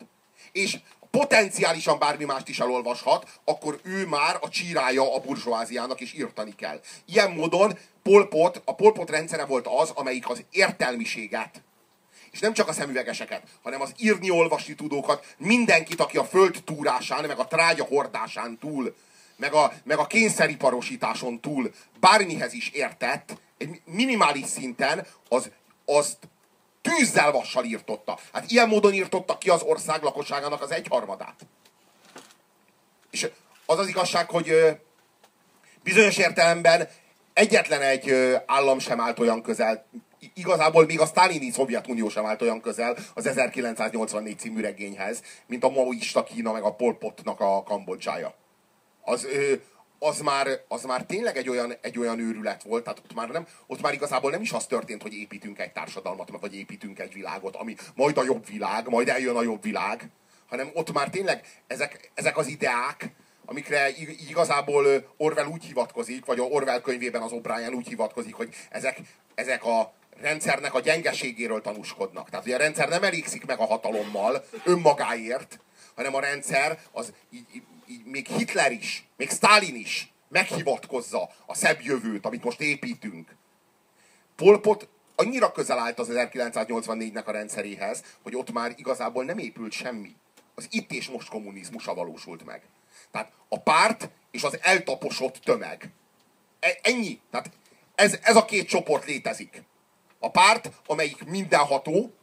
És potenciálisan bármi mást is elolvashat, akkor ő már a csírája a burzsóáziának, és írtani kell. Ilyen módon Pol Pot, a Pol Pot rendszere volt az, amelyik az értelmiséget, és nem csak a szemüvegeseket, hanem az írni-olvasni tudókat, mindenkit, aki a föld túrásán, meg a trágya hordásán túl, meg a, meg a kényszeriparosításon túl bármihez is értett, egy minimális szinten, az, azt Tűzzel vassal írtotta. Hát ilyen módon írtotta ki az ország lakosságának az egyharmadát. És az az igazság, hogy bizonyos értelemben egyetlen egy állam sem állt olyan közel, igazából még a sztálini Szovjetunió sem állt olyan közel az 1984 című regényhez, mint a maoista Kína meg a Pol Potnak a Kambodzsája. Az, az, már, az már tényleg egy olyan, egy olyan őrület volt, tehát ott már, nem, ott már igazából nem is az történt, hogy építünk egy társadalmat, vagy építünk egy világot, ami majd a jobb világ, majd eljön a jobb világ, hanem ott már tényleg ezek, ezek az ideák, amikre ig- igazából Orwell úgy hivatkozik, vagy a Orwell könyvében az O'Brien úgy hivatkozik, hogy ezek, ezek a rendszernek a gyengeségéről tanúskodnak. Tehát, hogy a rendszer nem elégszik meg a hatalommal önmagáért, hanem a rendszer az így, így, így még Hitler is, még Stalin is meghivatkozza a szebb jövőt, amit most építünk. Pol Pot annyira közel állt az 1984-nek a rendszeréhez, hogy ott már igazából nem épült semmi. Az itt és most kommunizmusa valósult meg. Tehát a párt és az eltaposott tömeg. E- ennyi. Tehát ez, ez a két csoport létezik. A párt, amelyik mindenható,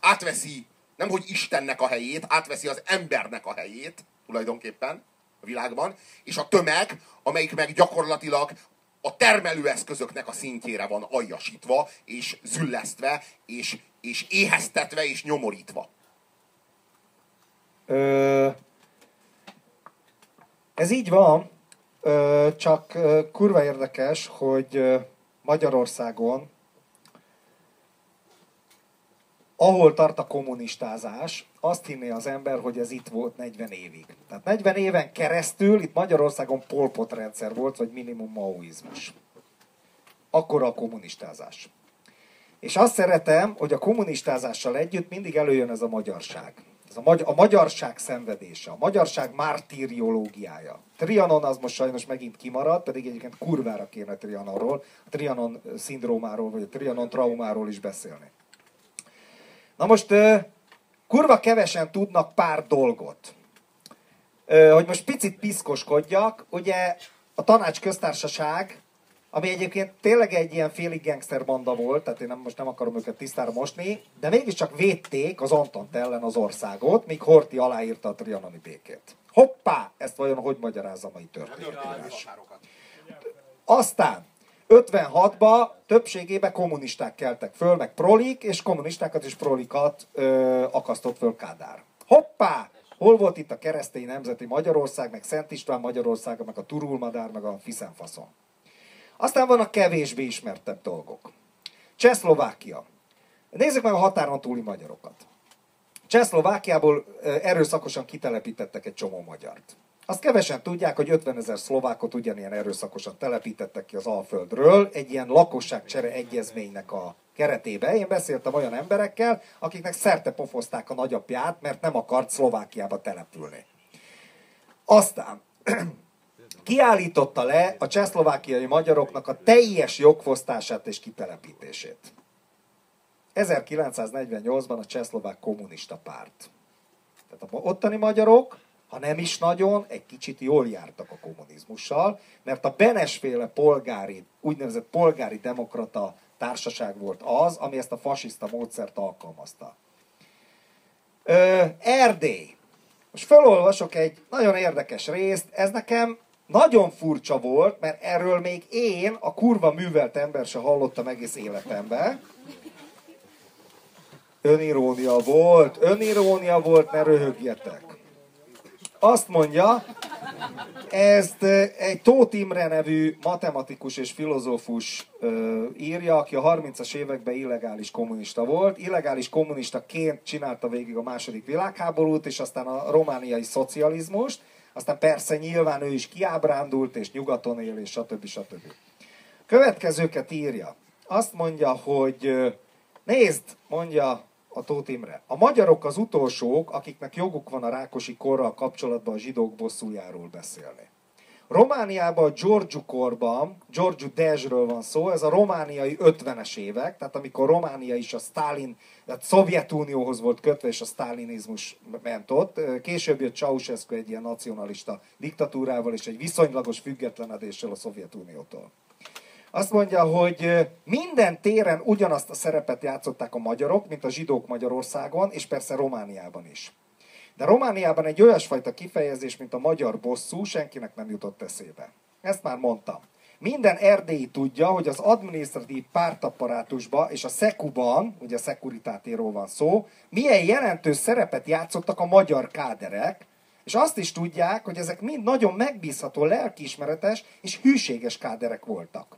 átveszi nem hogy Istennek a helyét, átveszi az embernek a helyét, tulajdonképpen világban, és a tömeg, amelyik meg gyakorlatilag a termelőeszközöknek a szintjére van aljasítva, és züllesztve, és, és éheztetve, és nyomorítva. Ö, ez így van, ö, csak ö, kurva érdekes, hogy ö, Magyarországon, ahol tart a kommunistázás, azt hinné az ember, hogy ez itt volt 40 évig. Tehát 40 éven keresztül itt Magyarországon polpot rendszer volt, vagy minimum maoizmus. Akkor a kommunistázás. És azt szeretem, hogy a kommunistázással együtt mindig előjön ez a magyarság. Ez a, magy- a magyarság szenvedése, a magyarság mártíriológiája. Trianon az most sajnos megint kimaradt, pedig egyébként kurvára kéne Trianonról, a Trianon szindrómáról, vagy a Trianon traumáról is beszélni. Na most kurva kevesen tudnak pár dolgot. Hogy most picit piszkoskodjak, ugye a tanács köztársaság, ami egyébként tényleg egy ilyen félig gangster banda volt, tehát én nem, most nem akarom őket tisztára mosni, de mégiscsak védték az Antant ellen az országot, míg Horti aláírta a trianoni békét. Hoppá! Ezt vajon hogy magyarázza a mai történetírás? Aztán 56-ba többségében kommunisták keltek föl, meg prolik, és kommunistákat és prolikat ö, akasztott föl Kádár. Hoppá! Hol volt itt a keresztény nemzeti Magyarország, meg Szent István Magyarországa, meg a Turulmadár, meg a Fiszenfaszon? Aztán vannak kevésbé ismertebb dolgok. Csehszlovákia. Nézzük meg a határon túli magyarokat. Csehszlovákiából erőszakosan kitelepítettek egy csomó magyart. Azt kevesen tudják, hogy 50 ezer szlovákot ugyanilyen erőszakosan telepítettek ki az Alföldről, egy ilyen lakosságcsere egyezménynek a keretében. Én beszéltem olyan emberekkel, akiknek szerte pofozták a nagyapját, mert nem akart Szlovákiába települni. Aztán kiállította le a csehszlovákiai magyaroknak a teljes jogfosztását és kitelepítését. 1948-ban a csehszlovák kommunista párt. Tehát a ottani magyarok, ha nem is nagyon, egy kicsit jól jártak a kommunizmussal, mert a Benesféle polgári, úgynevezett polgári demokrata társaság volt az, ami ezt a fasiszta módszert alkalmazta. Ö, Erdély. Most felolvasok egy nagyon érdekes részt, ez nekem nagyon furcsa volt, mert erről még én, a kurva művelt ember se hallottam egész életemben. Önirónia volt, önirónia volt, ne röhögjetek. Azt mondja, ezt egy Tóth Imre nevű matematikus és filozófus írja, aki a 30-as években illegális kommunista volt. Illegális kommunistaként csinálta végig a második világháborút, és aztán a romániai szocializmust. Aztán persze nyilván ő is kiábrándult, és nyugaton él, és stb. stb. Következőket írja. Azt mondja, hogy nézd, mondja a Tóth Imre. A magyarok az utolsók, akiknek joguk van a rákosi korral kapcsolatban a zsidók bosszújáról beszélni. Romániában a Giorgio korban, Giorgio Dezsről van szó, ez a romániai 50-es évek, tehát amikor Románia is a Stalin, tehát Szovjetunióhoz volt kötve, és a sztálinizmus ment ott. Később jött Ceausescu egy ilyen nacionalista diktatúrával, és egy viszonylagos függetlenedéssel a Szovjetuniótól. Azt mondja, hogy minden téren ugyanazt a szerepet játszották a magyarok, mint a zsidók Magyarországon, és persze Romániában is. De Romániában egy olyasfajta kifejezés, mint a magyar bosszú, senkinek nem jutott eszébe. Ezt már mondtam. Minden erdélyi tudja, hogy az adminisztratív pártapparátusban és a szekuban, ugye a szekuritátéról van szó, milyen jelentős szerepet játszottak a magyar káderek, és azt is tudják, hogy ezek mind nagyon megbízható, lelkiismeretes és hűséges káderek voltak.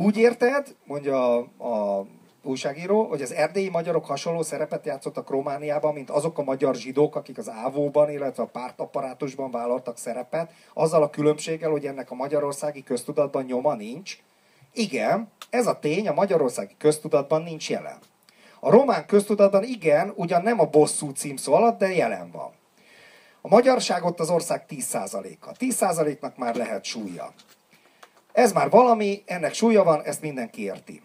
Úgy érted, mondja a, a újságíró, hogy az erdélyi magyarok hasonló szerepet játszottak Romániában, mint azok a magyar zsidók, akik az ávóban, illetve a pártapparátusban vállaltak szerepet, azzal a különbséggel, hogy ennek a magyarországi köztudatban nyoma nincs. Igen, ez a tény a magyarországi köztudatban nincs jelen. A román köztudatban igen, ugyan nem a bosszú címszó alatt, de jelen van. A magyarság ott az ország 10%-a. 10%-nak már lehet súlya. Ez már valami, ennek súlya van, ezt mindenki érti.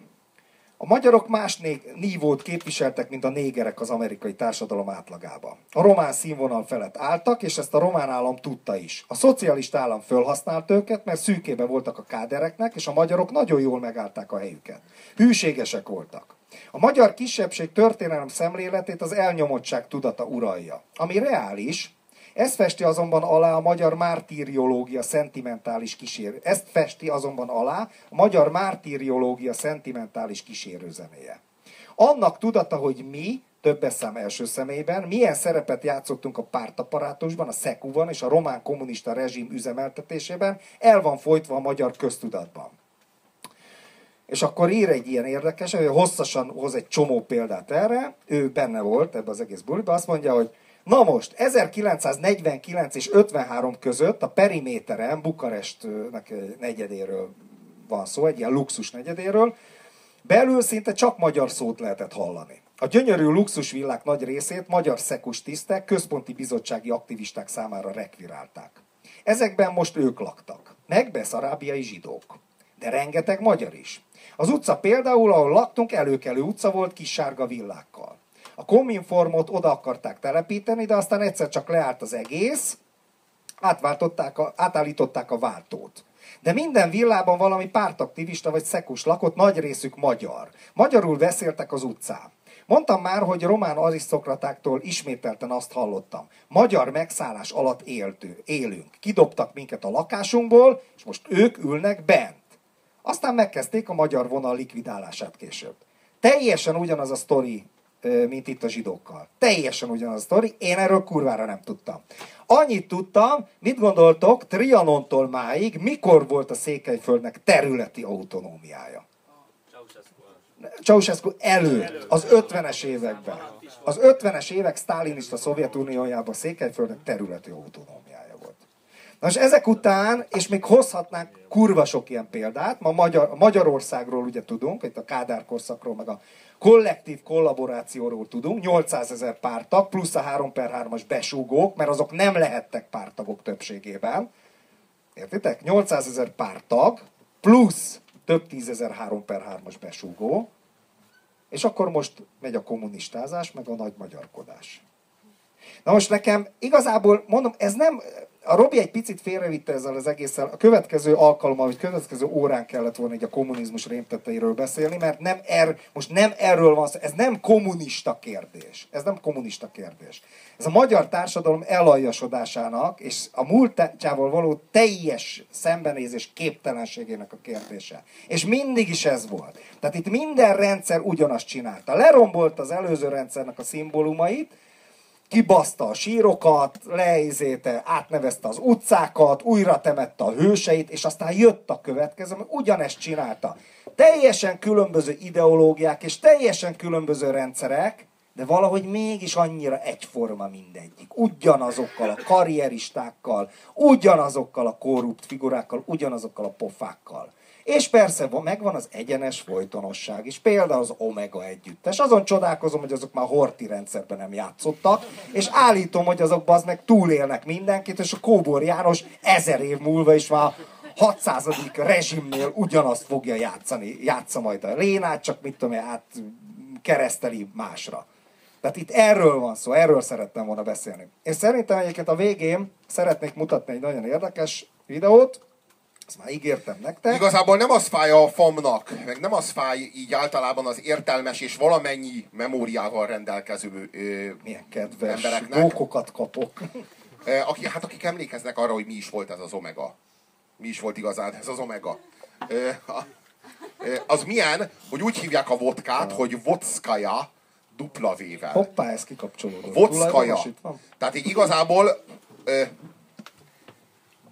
A magyarok más né- nívót képviseltek, mint a négerek az amerikai társadalom átlagában. A román színvonal felett álltak, és ezt a román állam tudta is. A szocialista állam fölhasznált őket, mert szűkébe voltak a kádereknek, és a magyarok nagyon jól megállták a helyüket. Hűségesek voltak. A magyar kisebbség történelem szemléletét az elnyomottság tudata uralja, ami reális, ezt festi azonban alá a magyar mártírjológia szentimentális kísérő. Ezt festi azonban alá a magyar mártírjológia szentimentális kísérőzenéje. Annak tudata, hogy mi, többes szám első személyben, milyen szerepet játszottunk a pártaparátusban, a szekuban és a román kommunista rezsim üzemeltetésében, el van folytva a magyar köztudatban. És akkor ír egy ilyen érdekes, hogy hosszasan hoz egy csomó példát erre, ő benne volt ebbe az egész buliba, azt mondja, hogy Na most, 1949 és 53 között a periméteren, Bukarestnek egy negyedéről van szó, egy ilyen luxus negyedéről, belül szinte csak magyar szót lehetett hallani. A gyönyörű luxusvillák nagy részét magyar szekus tisztek, központi bizottsági aktivisták számára rekvirálták. Ezekben most ők laktak, meg beszarábiai zsidók. De rengeteg magyar is. Az utca például, ahol laktunk, előkelő utca volt kis sárga villákkal. A Cominformot oda akarták telepíteni, de aztán egyszer csak leállt az egész, átváltották a, átállították a váltót. De minden villában valami pártaktivista vagy szekus lakott, nagy részük magyar. Magyarul beszéltek az utcán. Mondtam már, hogy román arisztokratáktól ismételten azt hallottam. Magyar megszállás alatt éltő, élünk. Kidobtak minket a lakásunkból, és most ők ülnek bent. Aztán megkezdték a magyar vonal likvidálását később. Teljesen ugyanaz a sztori, mint itt a zsidókkal. Teljesen ugyanaz a sztori, én erről kurvára nem tudtam. Annyit tudtam, mit gondoltok, Trianontól máig, mikor volt a Székelyföldnek területi autonómiája? Ceausescu előtt, az 50-es években. Az 50-es évek sztálinista Szovjetuniójában Székelyföldnek területi autonómiája volt. Na és ezek után, és még hozhatnánk kurva sok ilyen példát, ma Magyar, Magyarországról ugye tudunk, itt a Kádár korszakról, meg a kollektív kollaborációról tudunk, 800 ezer pártag, plusz a 3 per 3-as besúgók, mert azok nem lehettek pártagok többségében. Értitek? 800 ezer pártag, plusz több tízezer 3 per 3-as besúgó, és akkor most megy a kommunistázás, meg a nagy magyarkodás. Na most nekem igazából, mondom, ez nem, a Robi egy picit félrevitte ezzel az egésszel, a következő alkalommal, vagy következő órán kellett volna egy a kommunizmus rémtetteiről beszélni, mert nem er, most nem erről van szó, ez nem kommunista kérdés. Ez nem kommunista kérdés. Ez a magyar társadalom elajasodásának és a múltjával való teljes szembenézés képtelenségének a kérdése. És mindig is ez volt. Tehát itt minden rendszer ugyanazt csinálta. Lerombolt az előző rendszernek a szimbólumait, kibaszta a sírokat, leizéte, átnevezte az utcákat, újra temette a hőseit, és aztán jött a következő, ami ugyanezt csinálta. Teljesen különböző ideológiák és teljesen különböző rendszerek, de valahogy mégis annyira egyforma mindegyik. Ugyanazokkal a karrieristákkal, ugyanazokkal a korrupt figurákkal, ugyanazokkal a pofákkal. És persze van- megvan az egyenes folytonosság is. Például az Omega együttes. Azon csodálkozom, hogy azok már Horti rendszerben nem játszottak, és állítom, hogy azok az meg túlélnek mindenkit, és a Kóbor János ezer év múlva is már 600. rezsimnél ugyanazt fogja játszani. Játsza majd a Lénát, csak mit tudom át kereszteli másra. Tehát itt erről van szó, erről szerettem volna beszélni. És szerintem egyébként a végén szeretnék mutatni egy nagyon érdekes videót, Ezt már ígértem nektek. Igazából nem az fáj a famnak, meg nem az fáj így általában az értelmes és valamennyi memóriával rendelkező ö, Milyen kedves embereknek. bókokat kapok. aki, hát akik emlékeznek arra, hogy mi is volt ez az omega. Mi is volt igazán ez az omega. Ö, a, ö, az milyen, hogy úgy hívják a vodkát, hogy vodskaja dupla V-vel. Hoppá, ez kikapcsolódott. Van? Tehát így igazából ö,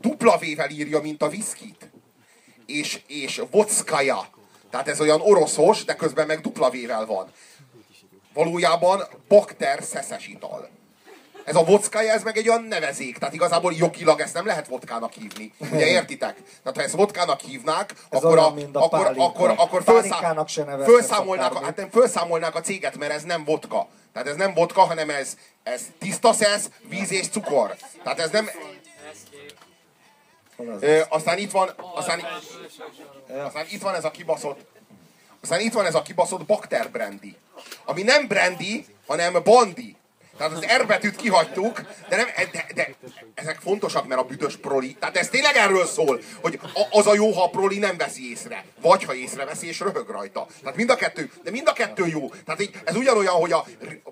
dupla V-vel írja, mint a viszkit. És, és vodskaja. Tehát ez olyan oroszos, de közben meg dupla V-vel van. Valójában bakter szeszes ital. Ez a vodkaja, ez meg egy olyan nevezék. Tehát igazából jogilag ezt nem lehet vodkának hívni. Ugye értitek? Tehát ha ezt vodkának hívnák, Ez akkor, a, a akkor, akkor, akkor nevezhetsz felszámolnák, a, hát nem felszámolnák a céget, mert ez nem vodka. Tehát ez nem vodka, hanem ez, ez tiszta szesz, víz és cukor. Tehát ez nem... Aztán itt van, aztán, aztán itt van ez a kibaszott, aztán itt van ez a kibaszott bakter brandy, ami nem brandy, hanem bandi. Tehát az R betűt kihagytuk, de, nem, de, de ezek fontosak, mert a büdös proli. Tehát ez tényleg erről szól, hogy a, az a jó, ha a proli nem veszi észre. Vagy ha észreveszi és röhög rajta. Tehát mind a kettő, de mind a kettő jó. Tehát így, ez ugyanolyan, hogy a,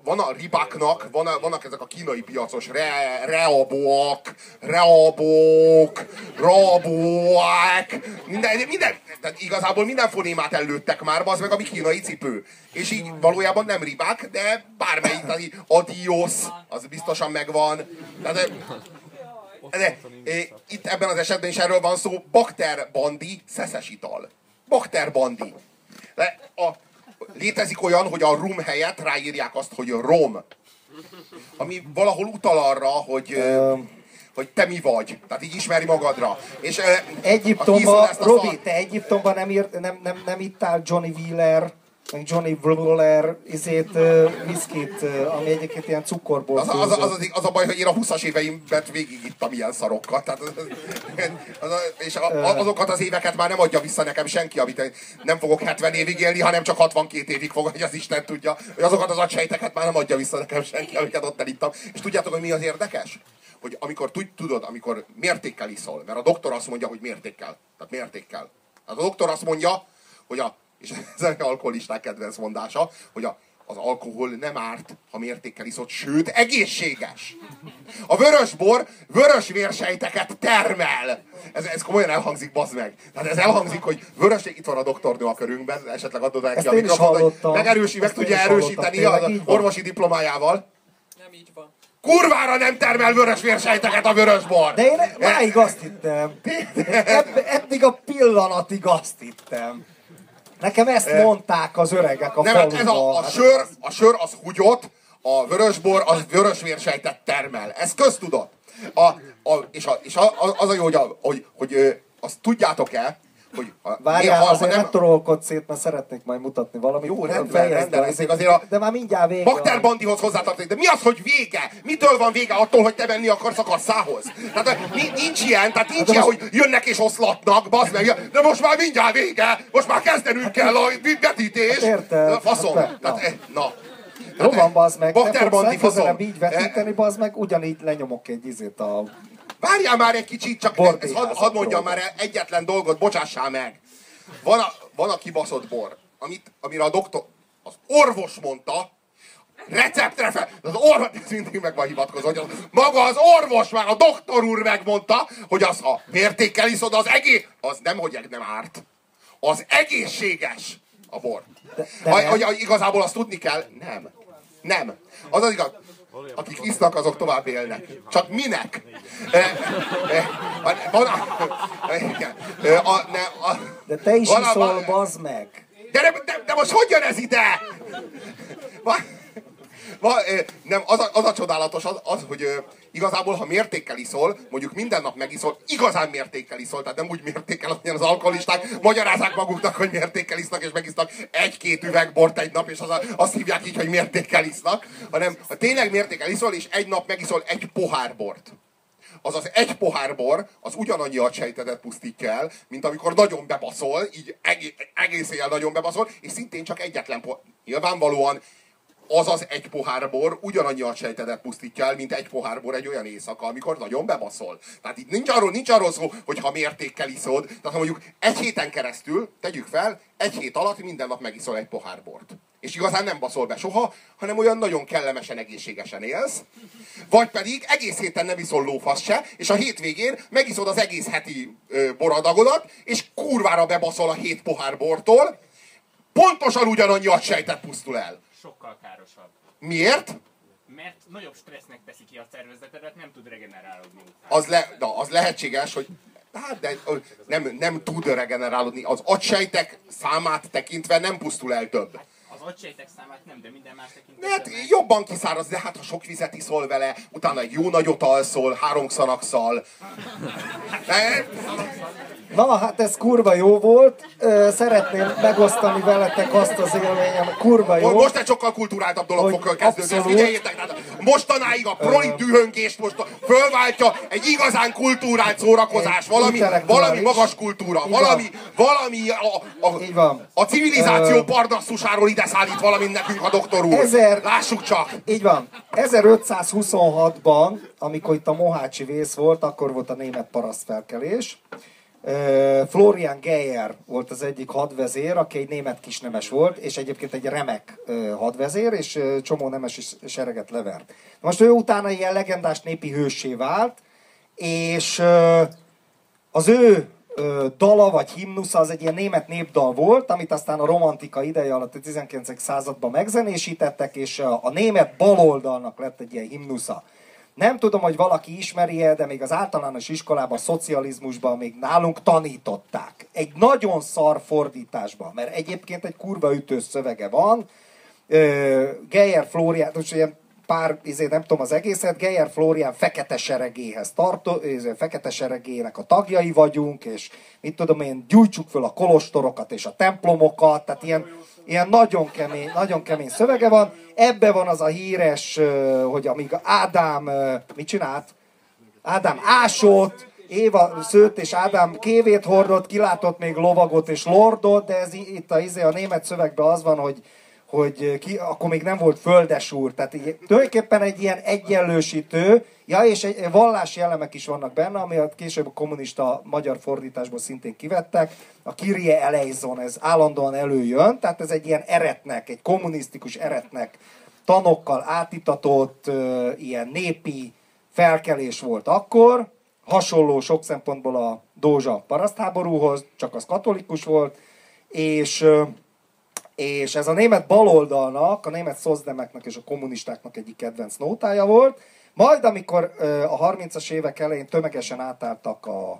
van a ribáknak, van a, vannak ezek a kínai piacos re, reabóak, reabók, rabóák, minden, minden, tehát igazából minden fonémát előttek már, az meg, ami kínai cipő. És így valójában nem ribák, de bármelyik, tehát így adios, az biztosan megvan. Tehát, de, de, e, itt ebben az esetben is erről van szó, bakter bandi, szeszes ital. Bakter bandi. De a, létezik olyan, hogy a rum helyett ráírják azt, hogy rom. Ami valahol utal arra, hogy, ö, hogy te mi vagy. Tehát így ismeri magadra. És, ö, aki iszol Egyiptomban, ezt a Robi, te Egyiptomban nem, írt, nem, nem, nem ittál Johnny Wheeler, Johnny Wheeler izét, viszkit, ami egyébként ilyen cukorból Az, az, az, az, az, a baj, hogy én a 20-as éveimben végigittam ilyen szarokat. Tehát az, és a, azokat az éveket már nem adja vissza nekem senki, amit nem fogok 70 évig élni, hanem csak 62 évig fog, hogy az Isten tudja. Hogy azokat az agysejteket már nem adja vissza nekem senki, amiket ott elittam. És tudjátok, hogy mi az érdekes? Hogy amikor tud- tudod, amikor mértékkel iszol, mert a doktor azt mondja, hogy mértékkel. Tehát mértékkel. Tehát a doktor azt mondja, hogy a, és ez az alkoholisták kedvenc mondása, hogy a, az alkohol nem árt, ha mértékkel iszod, sőt, egészséges. A vörösbor vörös vérsejteket termel. Ez, ez komolyan elhangzik, bazd meg. Tehát ez elhangzik, hogy vörös, itt van a doktornő a körünkben, esetleg adod neki a mikrofont, hogy megerősi, meg tudja erősíteni az van? orvosi diplomájával. Nem így van. Kurvára nem termel vörös vérsejteket a vörösbor! De én máig azt hittem. Eddig a pillanatig azt hittem. Nekem ezt mondták az öregek a Nem, hát ez a, a, sör, a sör az húgyott, a vörösbor az vörös vérsejtet termel. Ez köztudott. A, a, és a, és a, az a jó, hogy, a, hogy, hogy azt tudjátok-e, hogy a, Várjál, ha- ha azért nem torolkodsz szét, mert szeretnék majd mutatni valamit. Jó, rendben, rendben, be. ez azért a- De már mindjárt vége. Bakter Bandihoz hozzátartozik. De mi az, hogy vége? Mitől van vége attól, hogy te venni akarsz a kasszához? Tehát ni- nincs ilyen, tehát nincs de ilyen, most- hogy jönnek és oszlatnak, bazd meg. De most már mindjárt vége, most már kezdenünk kell a vetítés. Hát érted. Faszom. Hát Tehát, na. eh, na. Jó van, bazd meg. Bakter Bandi faszom. így vetíteni, bazd meg, ugyanígy lenyomok egy izét a... Várjál már egy kicsit, csak ez, hadd had mondjam már egyetlen dolgot, bocsássál meg. Van a, van a kibaszott bor, amit, amire a doktor, az orvos mondta, receptre fel, az orvos, ez mindig meg van hivatkozó, hogy az, maga az orvos már, a doktor úr megmondta, hogy az, ha mértékkel iszod, az egész, az nem, hogy nem árt, az egészséges a bor. De- de hogy, hogy igazából azt tudni kell, nem. Nem. Az az igaz. Akik isznak, azok tovább élnek. Csak minek? E, e, van a, e, igen. E, a, ne, a, De te is van iszol, van- bazd meg. de, de, de, most hogy jön ez ide? Va, va, nem, az a, az a csodálatos az, az hogy igazából, ha mértékkel iszol, mondjuk minden nap megiszol, igazán mértékkel iszol, tehát nem úgy mértékkel, amilyen az alkoholisták magyarázzák maguknak, hogy mértékkel isznak, és megisznak egy-két üveg bort egy nap, és az a, azt hívják így, hogy mértékkel isznak, hanem ha tényleg mértékkel iszol, és egy nap megiszol egy pohár bort azaz egy pohár bor, az ugyanannyi agysejtetet pusztítja el, mint amikor nagyon bebaszol, így egész, egész éjjel nagyon bebaszol, és szintén csak egyetlen pohár. Nyilvánvalóan azaz egy pohár bor ugyanannyi adsejtedet pusztítja el, mint egy pohár bor egy olyan éjszaka, amikor nagyon bebaszol. Tehát itt nincs arról, nincs arról szó, hogy ha mértékkel iszod, tehát ha mondjuk egy héten keresztül, tegyük fel, egy hét alatt minden nap megiszol egy pohár bort. És igazán nem baszol be soha, hanem olyan nagyon kellemesen, egészségesen élsz. Vagy pedig egész héten nem iszol lófasz se, és a hétvégén megiszod az egész heti ö, boradagodat, és kurvára bebaszol a hét pohár bortól, pontosan ugyanannyi agysejtet pusztul el. Sokkal károsabb. Miért? Mert nagyobb stressznek teszi ki a szervezetedet, nem tud regenerálódni. Az, le, na, az lehetséges, hogy hát, de nem, nem tud regenerálódni. Az agysejtek számát tekintve nem pusztul el több. Az agysejtek számát nem, de minden más tekintetben. hát meg. jobban kiszáraz, de hát ha sok vizet iszol vele, utána egy jó nagyot alszol, három szanakszal. Na, hát ez kurva jó volt. Szeretném megosztani veletek azt az élményem, kurva jó. Most egy sokkal kulturáltabb dolog Hogy fog következni. abszolút. Figyeljétek, tehát mostanáig a proli dühöngést most fölváltja egy igazán kultúrált szórakozás, Egy valami, valami magas kultúra, valami, valami a, a, van. a civilizáció parnasszusáról ide szállít valamit nekünk a doktor úr. Ezer- Lássuk csak! Így van. 1526-ban, amikor itt a Mohácsi vész volt, akkor volt a német parasztfelkelés. Florian Geyer volt az egyik hadvezér, aki egy német kisnemes volt, és egyébként egy remek hadvezér, és csomó nemes is- sereget levert. Most ő utána ilyen legendás népi hőssé vált, és az ő ö, dala vagy himnusza az egy ilyen német népdal volt, amit aztán a romantika ideje alatt a 19. században megzenésítettek, és a, a német baloldalnak lett egy ilyen himnusza. Nem tudom, hogy valaki ismeri-e, de még az általános iskolában, a szocializmusban még nálunk tanították. Egy nagyon szar fordításban, mert egyébként egy kurva ütős szövege van. Geyer Florian, most ilyen pár, izé, nem tudom az egészet, Geyer Florian fekete seregéhez tartó, izé, fekete seregének a tagjai vagyunk, és mit tudom én, gyújtsuk föl a kolostorokat és a templomokat, tehát ilyen, ilyen nagyon kemény, nagyon kemény szövege van. Ebbe van az a híres, hogy amíg Ádám, mit csinált? Ádám ásott, Éva szőtt és Ádám kévét hordott, kilátott még lovagot és lordot, de ez itt a, izé, a német szövegben az van, hogy hogy ki, akkor még nem volt földesúr, tehát így, tulajdonképpen egy ilyen egyenlősítő, ja, és egy, vallási elemek is vannak benne, ami a később a kommunista magyar fordításból szintén kivettek. A Kyrie eleison, ez állandóan előjön, tehát ez egy ilyen eretnek, egy kommunisztikus eretnek tanokkal átitatott ö, ilyen népi felkelés volt akkor, hasonló sok szempontból a Dózsa parasztháborúhoz, csak az katolikus volt, és ö, és ez a német baloldalnak, a német szozdemeknek és a kommunistáknak egyik kedvenc nótája volt. Majd, amikor a 30-as évek elején tömegesen átálltak a,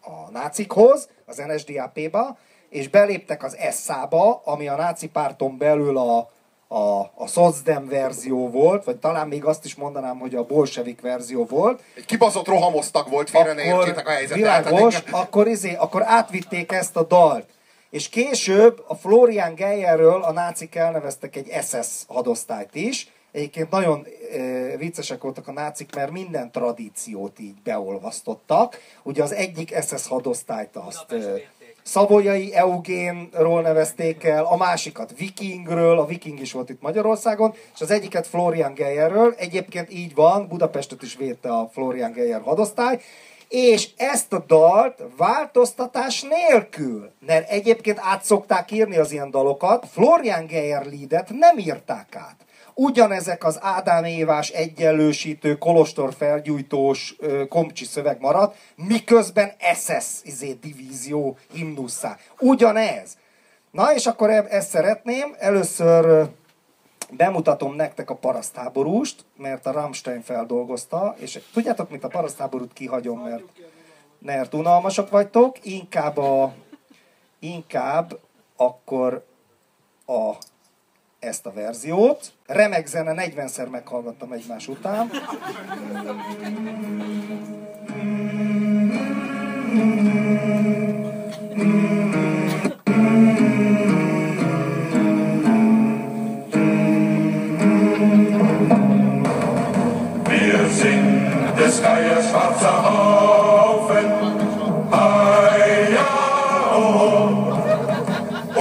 a nácikhoz, az NSDAP-ba, és beléptek az SA-ba, ami a náci párton belül a, a, a szozdem verzió volt, vagy talán még azt is mondanám, hogy a bolsevik verzió volt, Egy kibaszott rohamosztag volt, félre ne értsétek a helyzetet. Világos, akkor, izé, akkor átvitték ezt a dalt. És később a Florian Geyerről a nácik elneveztek egy SS hadosztályt is. Egyébként nagyon e, viccesek voltak a nácik, mert minden tradíciót így beolvasztottak. Ugye az egyik SS hadosztályt azt e, Szavolyai Eugénról nevezték el, a másikat Vikingről, a Viking is volt itt Magyarországon, és az egyiket Florian Geyerről. Egyébként így van, Budapestet is védte a Florian Geyer hadosztály, és ezt a dalt változtatás nélkül, mert egyébként át szokták írni az ilyen dalokat, Florian Geyer nem írták át. Ugyanezek az Ádám Évás egyenlősítő, kolostor felgyújtós komcsi szöveg maradt, miközben SS izé, divízió himnusszá. Ugyanez. Na és akkor ezt szeretném. Először bemutatom nektek a parasztháborúst, mert a Rammstein feldolgozta, és tudjátok, mit a parasztháborút kihagyom, mert, mert unalmasak vagytok, inkább a, inkább akkor a, ezt a verziót. Remek zene, 40-szer meghallgattam egymás után. Wir Schwarzer Haufen, Heia, oh,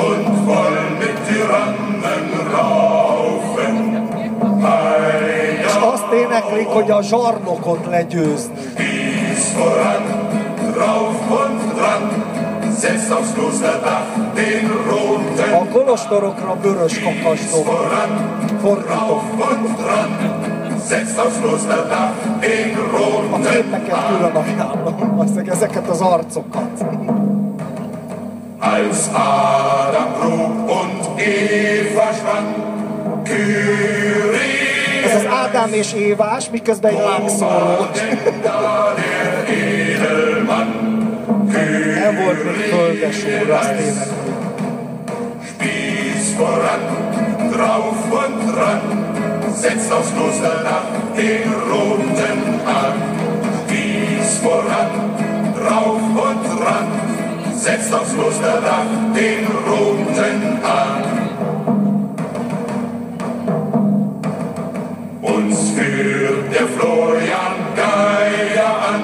und wollen mit Tyrannen raufen. éneklik, hogy a zsarnokot legyőzni. Dies voran, drauf und dran, setzt aufs Klosterdach den roten A kolostorokra vörös kakasdom. voran, Fordítom. drauf und dran, setzt aufs Klosterdach den A képeket külön ajánlom, aztán ezeket az arcokat. Als Adam grub und Eva schwang, Kyrie, Ez az Ádám és Évás, miközben egy Edelmann, Nem volt még földes úr, azt énekli. Spieß voran, drauf und dran, setzt aufs Klosterdach den roten an. Spieß voran, drauf und dran, setzt aufs Klosterdach den roten an. Uns führt der Florian Geier an,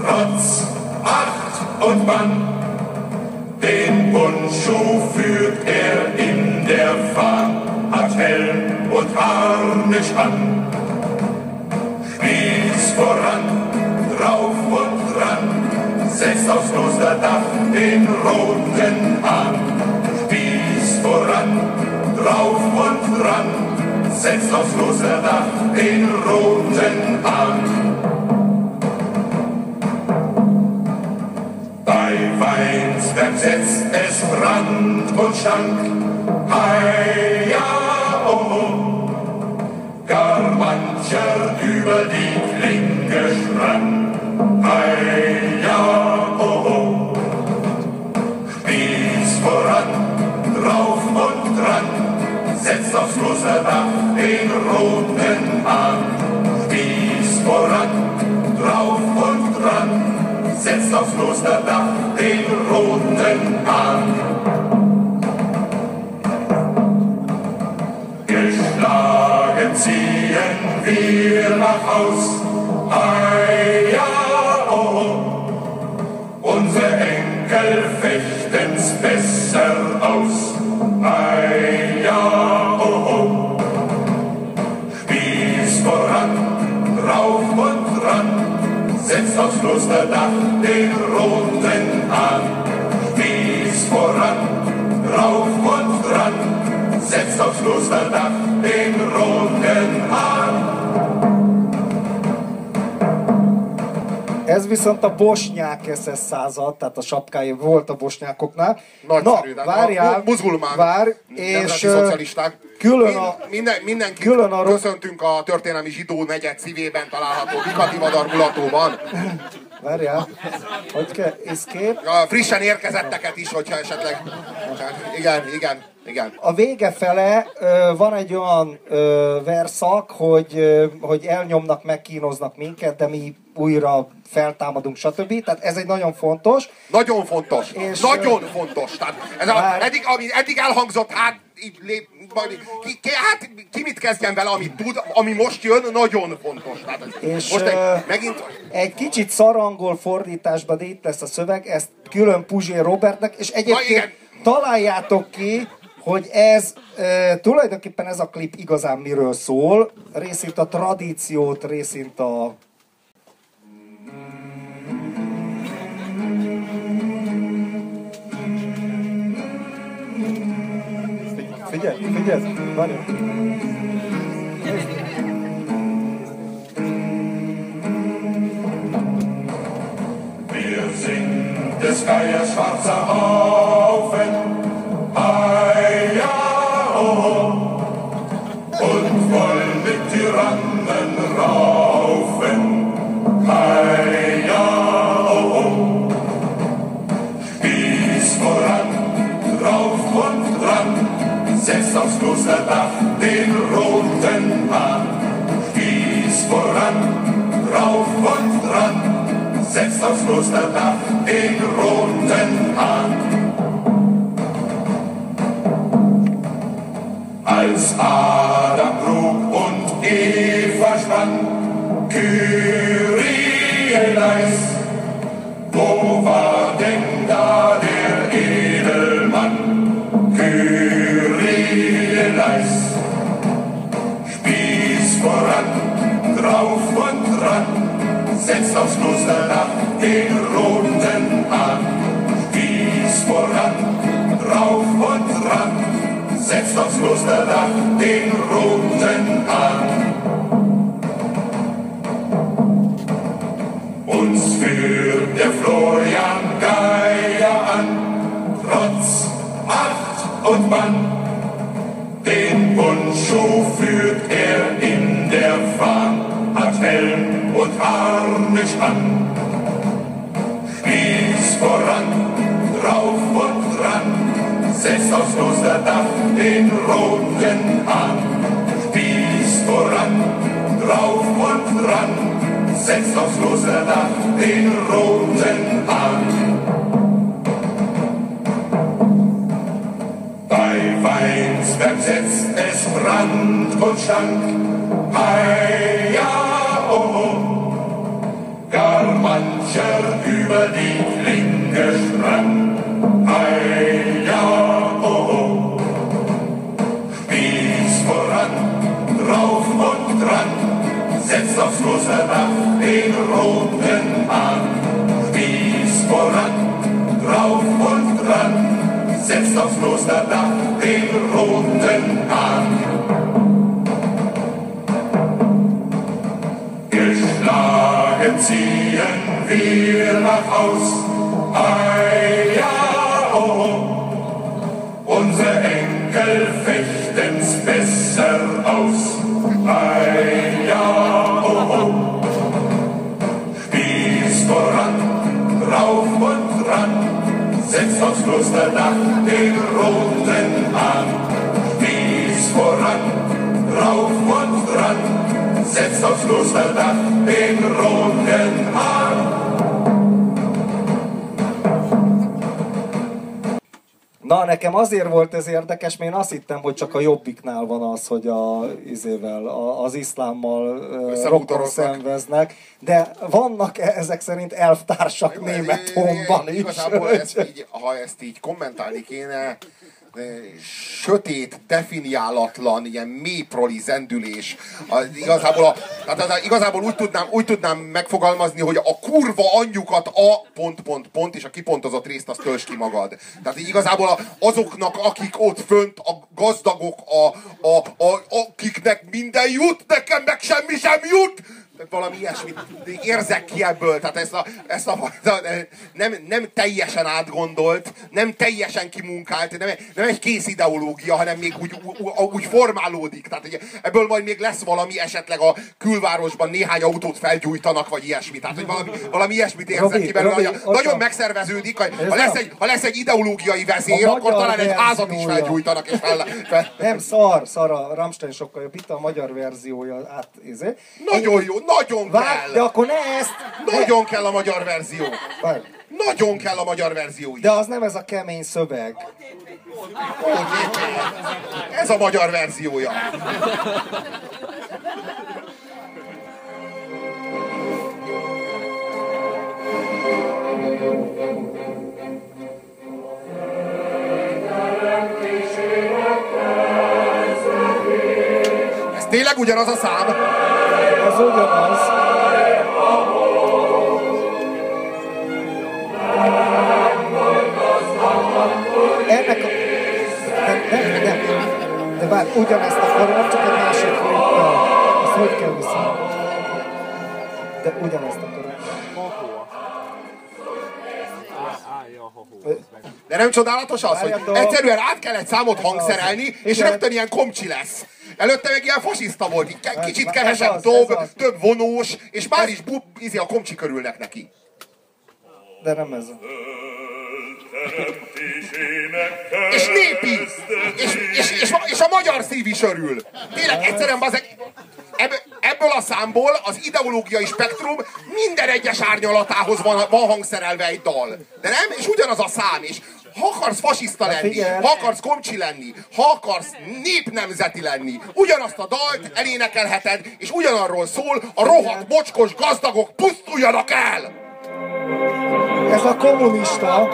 trotz Acht und Mann. Den Bundschuh Harnisch an. Spieß voran, drauf und dran, setzt aufs Klosterdach den roten an. Spieß voran, drauf und dran, setzt aufs Klosterdach den roten an. Bei Weinsberg setzt es Brand und Stank. Hei, ja, oh, oh. Gar mancher über die Klinge sprang. Hei, ja, oh, oh. Spieß voran, drauf und dran, setzt aufs Klosterdach den roten an. Spieß voran, drauf und dran, setzt aufs Klosterdach den roten an. Nach Haus, ei ja, oh, unsere Enkel fechten's besser aus, ei ja, oh, Spieß voran, rauf und ran, setzt aufs Klosterdach den roten an. Spieß voran, rauf und dran, setzt aufs Klosterdach den roten an. Ez viszont a bosnyák SS század, tehát a sapkái volt a bosnyákoknál. Nagyszerű, Na, várjál, a mu- muzulmán vár, és szocialisták. külön a, minden, mindenkit külön a köszöntünk a történelmi zsidó negyed szívében található Vikati Vadar mulatóban. várjál, hogy kell, escape. A frissen érkezetteket is, hogyha esetleg... Igen, igen, igen. A vége fele ö, van egy olyan ö, verszak, hogy, ö, hogy elnyomnak, megkínoznak minket, de mi újra feltámadunk, stb. Tehát ez egy nagyon fontos. Nagyon fontos. És, nagyon fontos. Tehát ez a, Már- eddig, ami eddig elhangzott, hát így lép, majd, ki, ki, hát ki mit kezdjen vele, amit tud, ami most jön, nagyon fontos. Tehát ez, És, most egy, ö, megint Egy kicsit szarangol fordításban, de itt lesz a szöveg, ezt külön Puzsér Robertnek, és egyébként igen. találjátok ki, hogy ez e, tulajdonképpen ez a klip igazán miről szól. Részint a tradíciót, részint a Figyelj, figyelj, várj. Wir sind des schwarzer Haufen, Klosterdach den roten an. Spieß voran, drauf und dran, setzt aufs Klosterdach den roten an. Als Adam grub und Eva schwang, Kyrie leis, wo war denn da der Edelmann? Den roten Hahn. Spieß voran, rauf und ran, setzt aufs Klosterdach den roten Hahn. Uns führt der Florian Geier an, trotz Macht und Mann. Den Bundschuh führt er in der Fahne, hat Helm und Harnisch an. Spieß voran, drauf und dran, setzt aufs Klosterdach den roten Hahn. Spieß voran, drauf und dran, setzt aufs Klosterdach den roten Hahn. Bei Weinsberg setzt es Brand und Stank. Hei, ja, oh, oh. Mancher über die Klinge sprang. Hei, ja, oh, oh. Spieß voran, drauf und dran, setzt aufs Klosterdach den roten Hahn. Spieß voran, drauf und dran, setzt aufs Klosterdach den roten Hahn. Geschlagen ziehen wir nach Haus, ei ja, oh, oh. Unsere Enkel fechten's besser aus, ei ja, oh, oh. Spieß voran, rauf und ran, setzt aufs Klosterdach den roten Hahn. Spieß voran, rauf und dran, setzt aufs Klosterdach den roten Hahn. Na, nekem azért volt ez érdekes, mert én azt hittem, hogy csak a jobbiknál van az, hogy a, izével, a, az iszlámmal rokon szenveznek, de vannak e- ezek szerint elvtársak német honban is. Igazából ezt így, ha ezt így kommentálni kéne, sötét, definiálatlan, ilyen mélyproli zendülés. A, igazából, a, tehát az, igazából úgy, tudnám, úgy tudnám megfogalmazni, hogy a kurva anyjukat a pont, pont, pont, és a kipontozott részt azt tölts ki magad. Tehát igazából azoknak, akik ott fönt, a gazdagok, a, a, a, akiknek minden jut, nekem meg semmi sem jut, tehát valami ilyesmit érzek ki ebből, tehát ezt a, ezt a nem, nem teljesen átgondolt, nem teljesen kimunkált, nem, nem egy kész ideológia, hanem még úgy, úgy, úgy formálódik. Tehát hogy ebből majd még lesz valami, esetleg a külvárosban néhány autót felgyújtanak, vagy ilyesmi. Tehát, hogy valami, valami ilyesmit érzek Robi, ki belőle, Robi, nagyon van. megszerveződik, hogy ha lesz, egy, ha lesz egy ideológiai vezér, akkor talán egy házat is felgyújtanak, és fel, fel, Nem, szar, szar, a Rammstein sokkal jobb. Itt a magyar verziója, át, izé. Nagyon jó, nagyon Várj, kell. de akkor ne ezt! ne- Nagyon kell a magyar verzió. Várj. Nagyon kell a magyar verzió is. De az nem ez a kemény szöveg. Ez a magyar verziója. Ez tényleg ugyanaz a szám? Ez ugyanaz. Ennek a... Nem, nem, nem. De bár ugyanezt akarom, csak egy másik klippel. Ezt hogy kell vissza? De ugyanezt akarom. De nem csodálatos az, hogy egyszerűen át kell egy számot hangszerelni, és rögtön ilyen komcsi lesz. Előtte meg ilyen fasiszta volt, így kicsit kevesebb az. több vonós, és már is bub, izi a komcsi körülnek neki. De nem ez. És népi! És, és, és, és a magyar szív is örül. Tényleg egyszerűen bazeg, ebből, ebből a számból az ideológiai spektrum minden egyes árnyalatához van, van hangszerelve egy dal. De nem? És ugyanaz a szám is. Ha akarsz fasiszta lenni, figyelj. ha akarsz komcsi lenni, ha akarsz népnemzeti lenni, ugyanazt a dalt elénekelheted, és ugyanarról szól, a rohadt mocskos gazdagok pusztuljanak el! Ez a kommunista.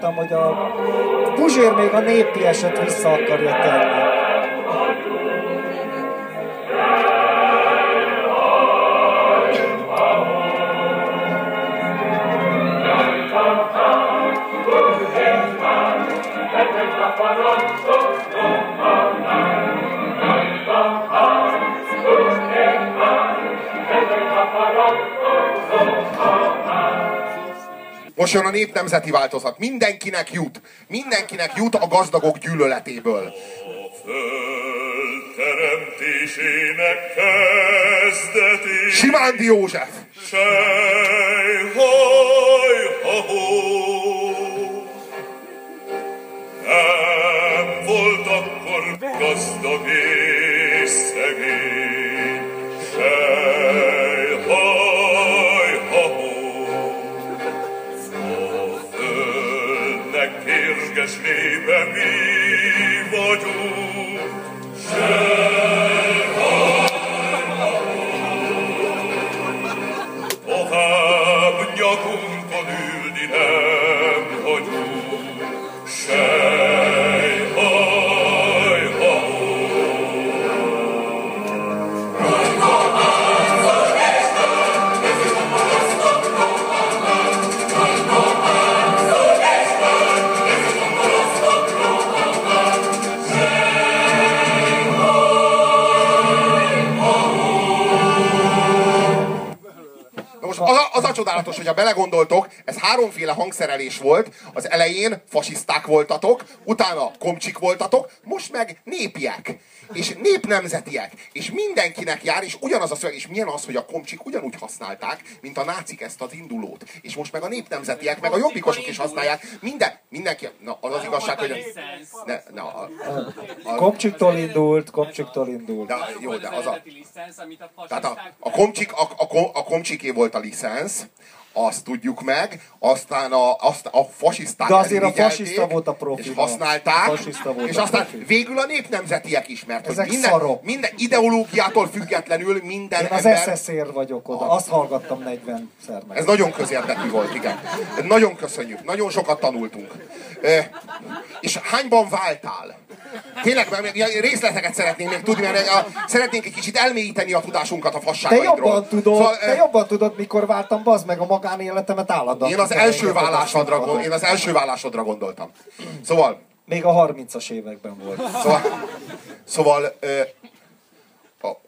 Gondoltam, hogy a Puzsér még a népi eset vissza akarja tenni. Most jön a népnemzeti változat. Mindenkinek jut. Mindenkinek jut a gazdagok gyűlöletéből. Föld teremtésének kezdetén Simándi József. Hangszerelés volt. Az elején fasiszták voltatok, utána komcsik voltatok, most meg népiek. És népnemzetiek. És mindenkinek jár, és ugyanaz a szöveg, és milyen az, hogy a komcsik ugyanúgy használták, mint a nácik ezt az indulót. És most meg a népnemzetiek, meg a jobbikosok is használják. Minden, mindenki, na az az igazság, hogy... Ne, ne, a, a, Kopcsiktól indult, kopcsiktól indult. de, jó, de az a, a tehát a, a, komcsik, a, a, a komcsiké volt a licensz, azt tudjuk meg, aztán a, azt a fasiszták De azért a fasiszta volt a profi. És használták, A volt és a aztán profi. végül a népnemzetiek is, mert Ezek minden, szarok. minden ideológiától függetlenül minden Én az ember... Vagyok oda, azt hallgattam 40-szer meg. Ez nagyon közérdekű volt, igen. Nagyon köszönjük, nagyon sokat tanultunk. És hányban váltál? Tényleg, mert részleteket szeretnénk még tudni, mert a, szeretnénk egy kicsit elmélyíteni a tudásunkat a Te fasságaidról. jobban tudod, Szóval, te jobban tudod, mikor váltam, bazd meg a magánéletemet állandóan. Én az első vállásodra, színpadon. gond, én az első vállásodra gondoltam. Szóval, Még a 30-as években volt. szóval, szóval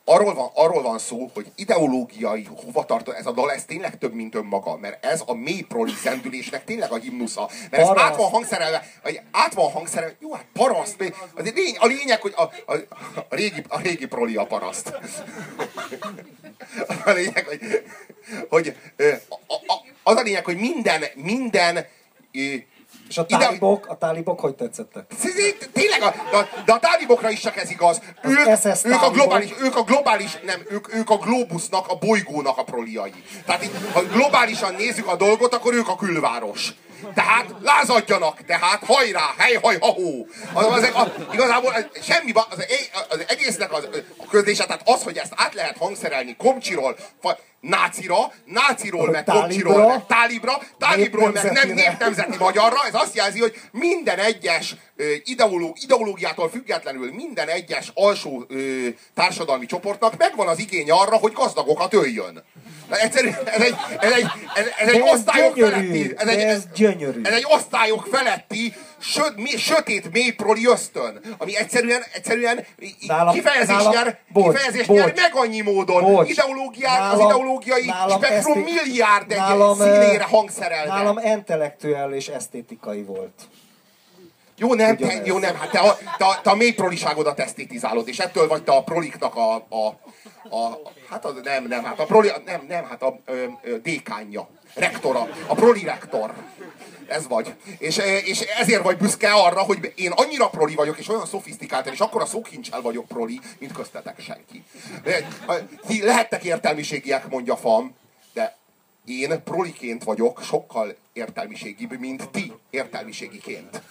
arról van, arról van szó, hogy ideológiai hovatartó, ez a dal, ez tényleg több, mint önmaga, mert ez a mély proli zendülésnek tényleg a himnusza. Mert ez Paraszt. át van hangszerelve, át van hangszerelve, jó, hát paraszt, az lény, a lényeg, hogy a, a, a, régi, a régi proli a paraszt. A lényeg, hogy, hogy ö, a, a, az a lényeg, hogy minden, minden És a Ide- tálibok, a tálibok hogy tetszettek? Tényleg, a, a, de a tálibokra is csak ez igaz. Ők, ők, a globális, ők a globális, nem, ők, ők a globusnak, a bolygónak a proliai. Tehát itt, ha globálisan nézzük a dolgot, akkor ők a külváros. Tehát lázadjanak, tehát hajrá, hely, haj, ha, hó. Az, az, az, igazából az- semmi, az, az egésznek az, a közlése, tehát az, hogy ezt át lehet hangszerelni komcsiról, fa, nácira, náciról, meg Tálibra, komcsiról, meg tálibra, tálibról, meg nem népnemzeti magyarra, ez azt jelzi, hogy minden egyes ö, ideoló, ideológiától függetlenül minden egyes alsó ö, társadalmi csoportnak megvan az igénye arra, hogy gazdagokat öljön. Egyszerűen ez egy, ez egy, ez, ez egy osztályok gyönyörű, feletti, ez egy, ez gyönyörű. ez egy osztályok feletti söt, mi, sötét mélyproli ösztön, ami egyszerűen, egyszerűen Nálam- kifejezés nálam- nyer, bocs, kifejezés bocs. nyer meg annyi módon. Bocs. Ideológiák, az Nálam- ideológiai nálam spektrum eszté- milliárd egy nálam, színére hangszerelve. Nálam intellektuál és esztétikai volt. Jó, nem, te, jó, nem, hát te a, te, a, te a mély proliságodat esztétizálod, és ettől vagy te a proliknak a, a, a hát az, nem, nem, hát a proli, nem, nem, hát a ö, ö, dékánja, rektora, a proli rektor. Ez vagy. És, és ezért vagy büszke arra, hogy én annyira proli vagyok, és olyan szofisztikáltan, és akkora szókincsel vagyok proli, mint köztetek senki. Ti lehettek értelmiségiek, mondja Fam, de én proliként vagyok sokkal értelmiségibb, mint ti értelmiségiként.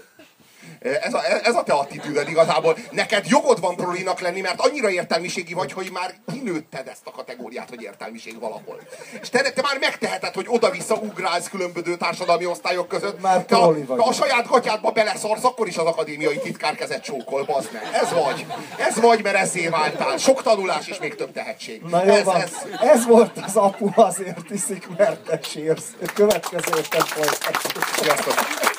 Ez a, ez a te attitűdöd igazából. Neked jogod van prolinak lenni, mert annyira értelmiségi vagy, hogy már kinőtted ezt a kategóriát, hogy értelmiség valahol. És te, te már megteheted, hogy oda-vissza ugrálsz különböző társadalmi osztályok között. Már te a, te a saját gatyádba beleszarsz, akkor is az akadémiai titkár kezet csókol, bazd meg. Ez vagy. Ez vagy, mert ezzé váltál. Sok tanulás és még több tehetség. Na jó ez, van. ez, Ez volt az apu azért iszik, mert te sírsz. Következő héten folytatjuk. Sziasztok.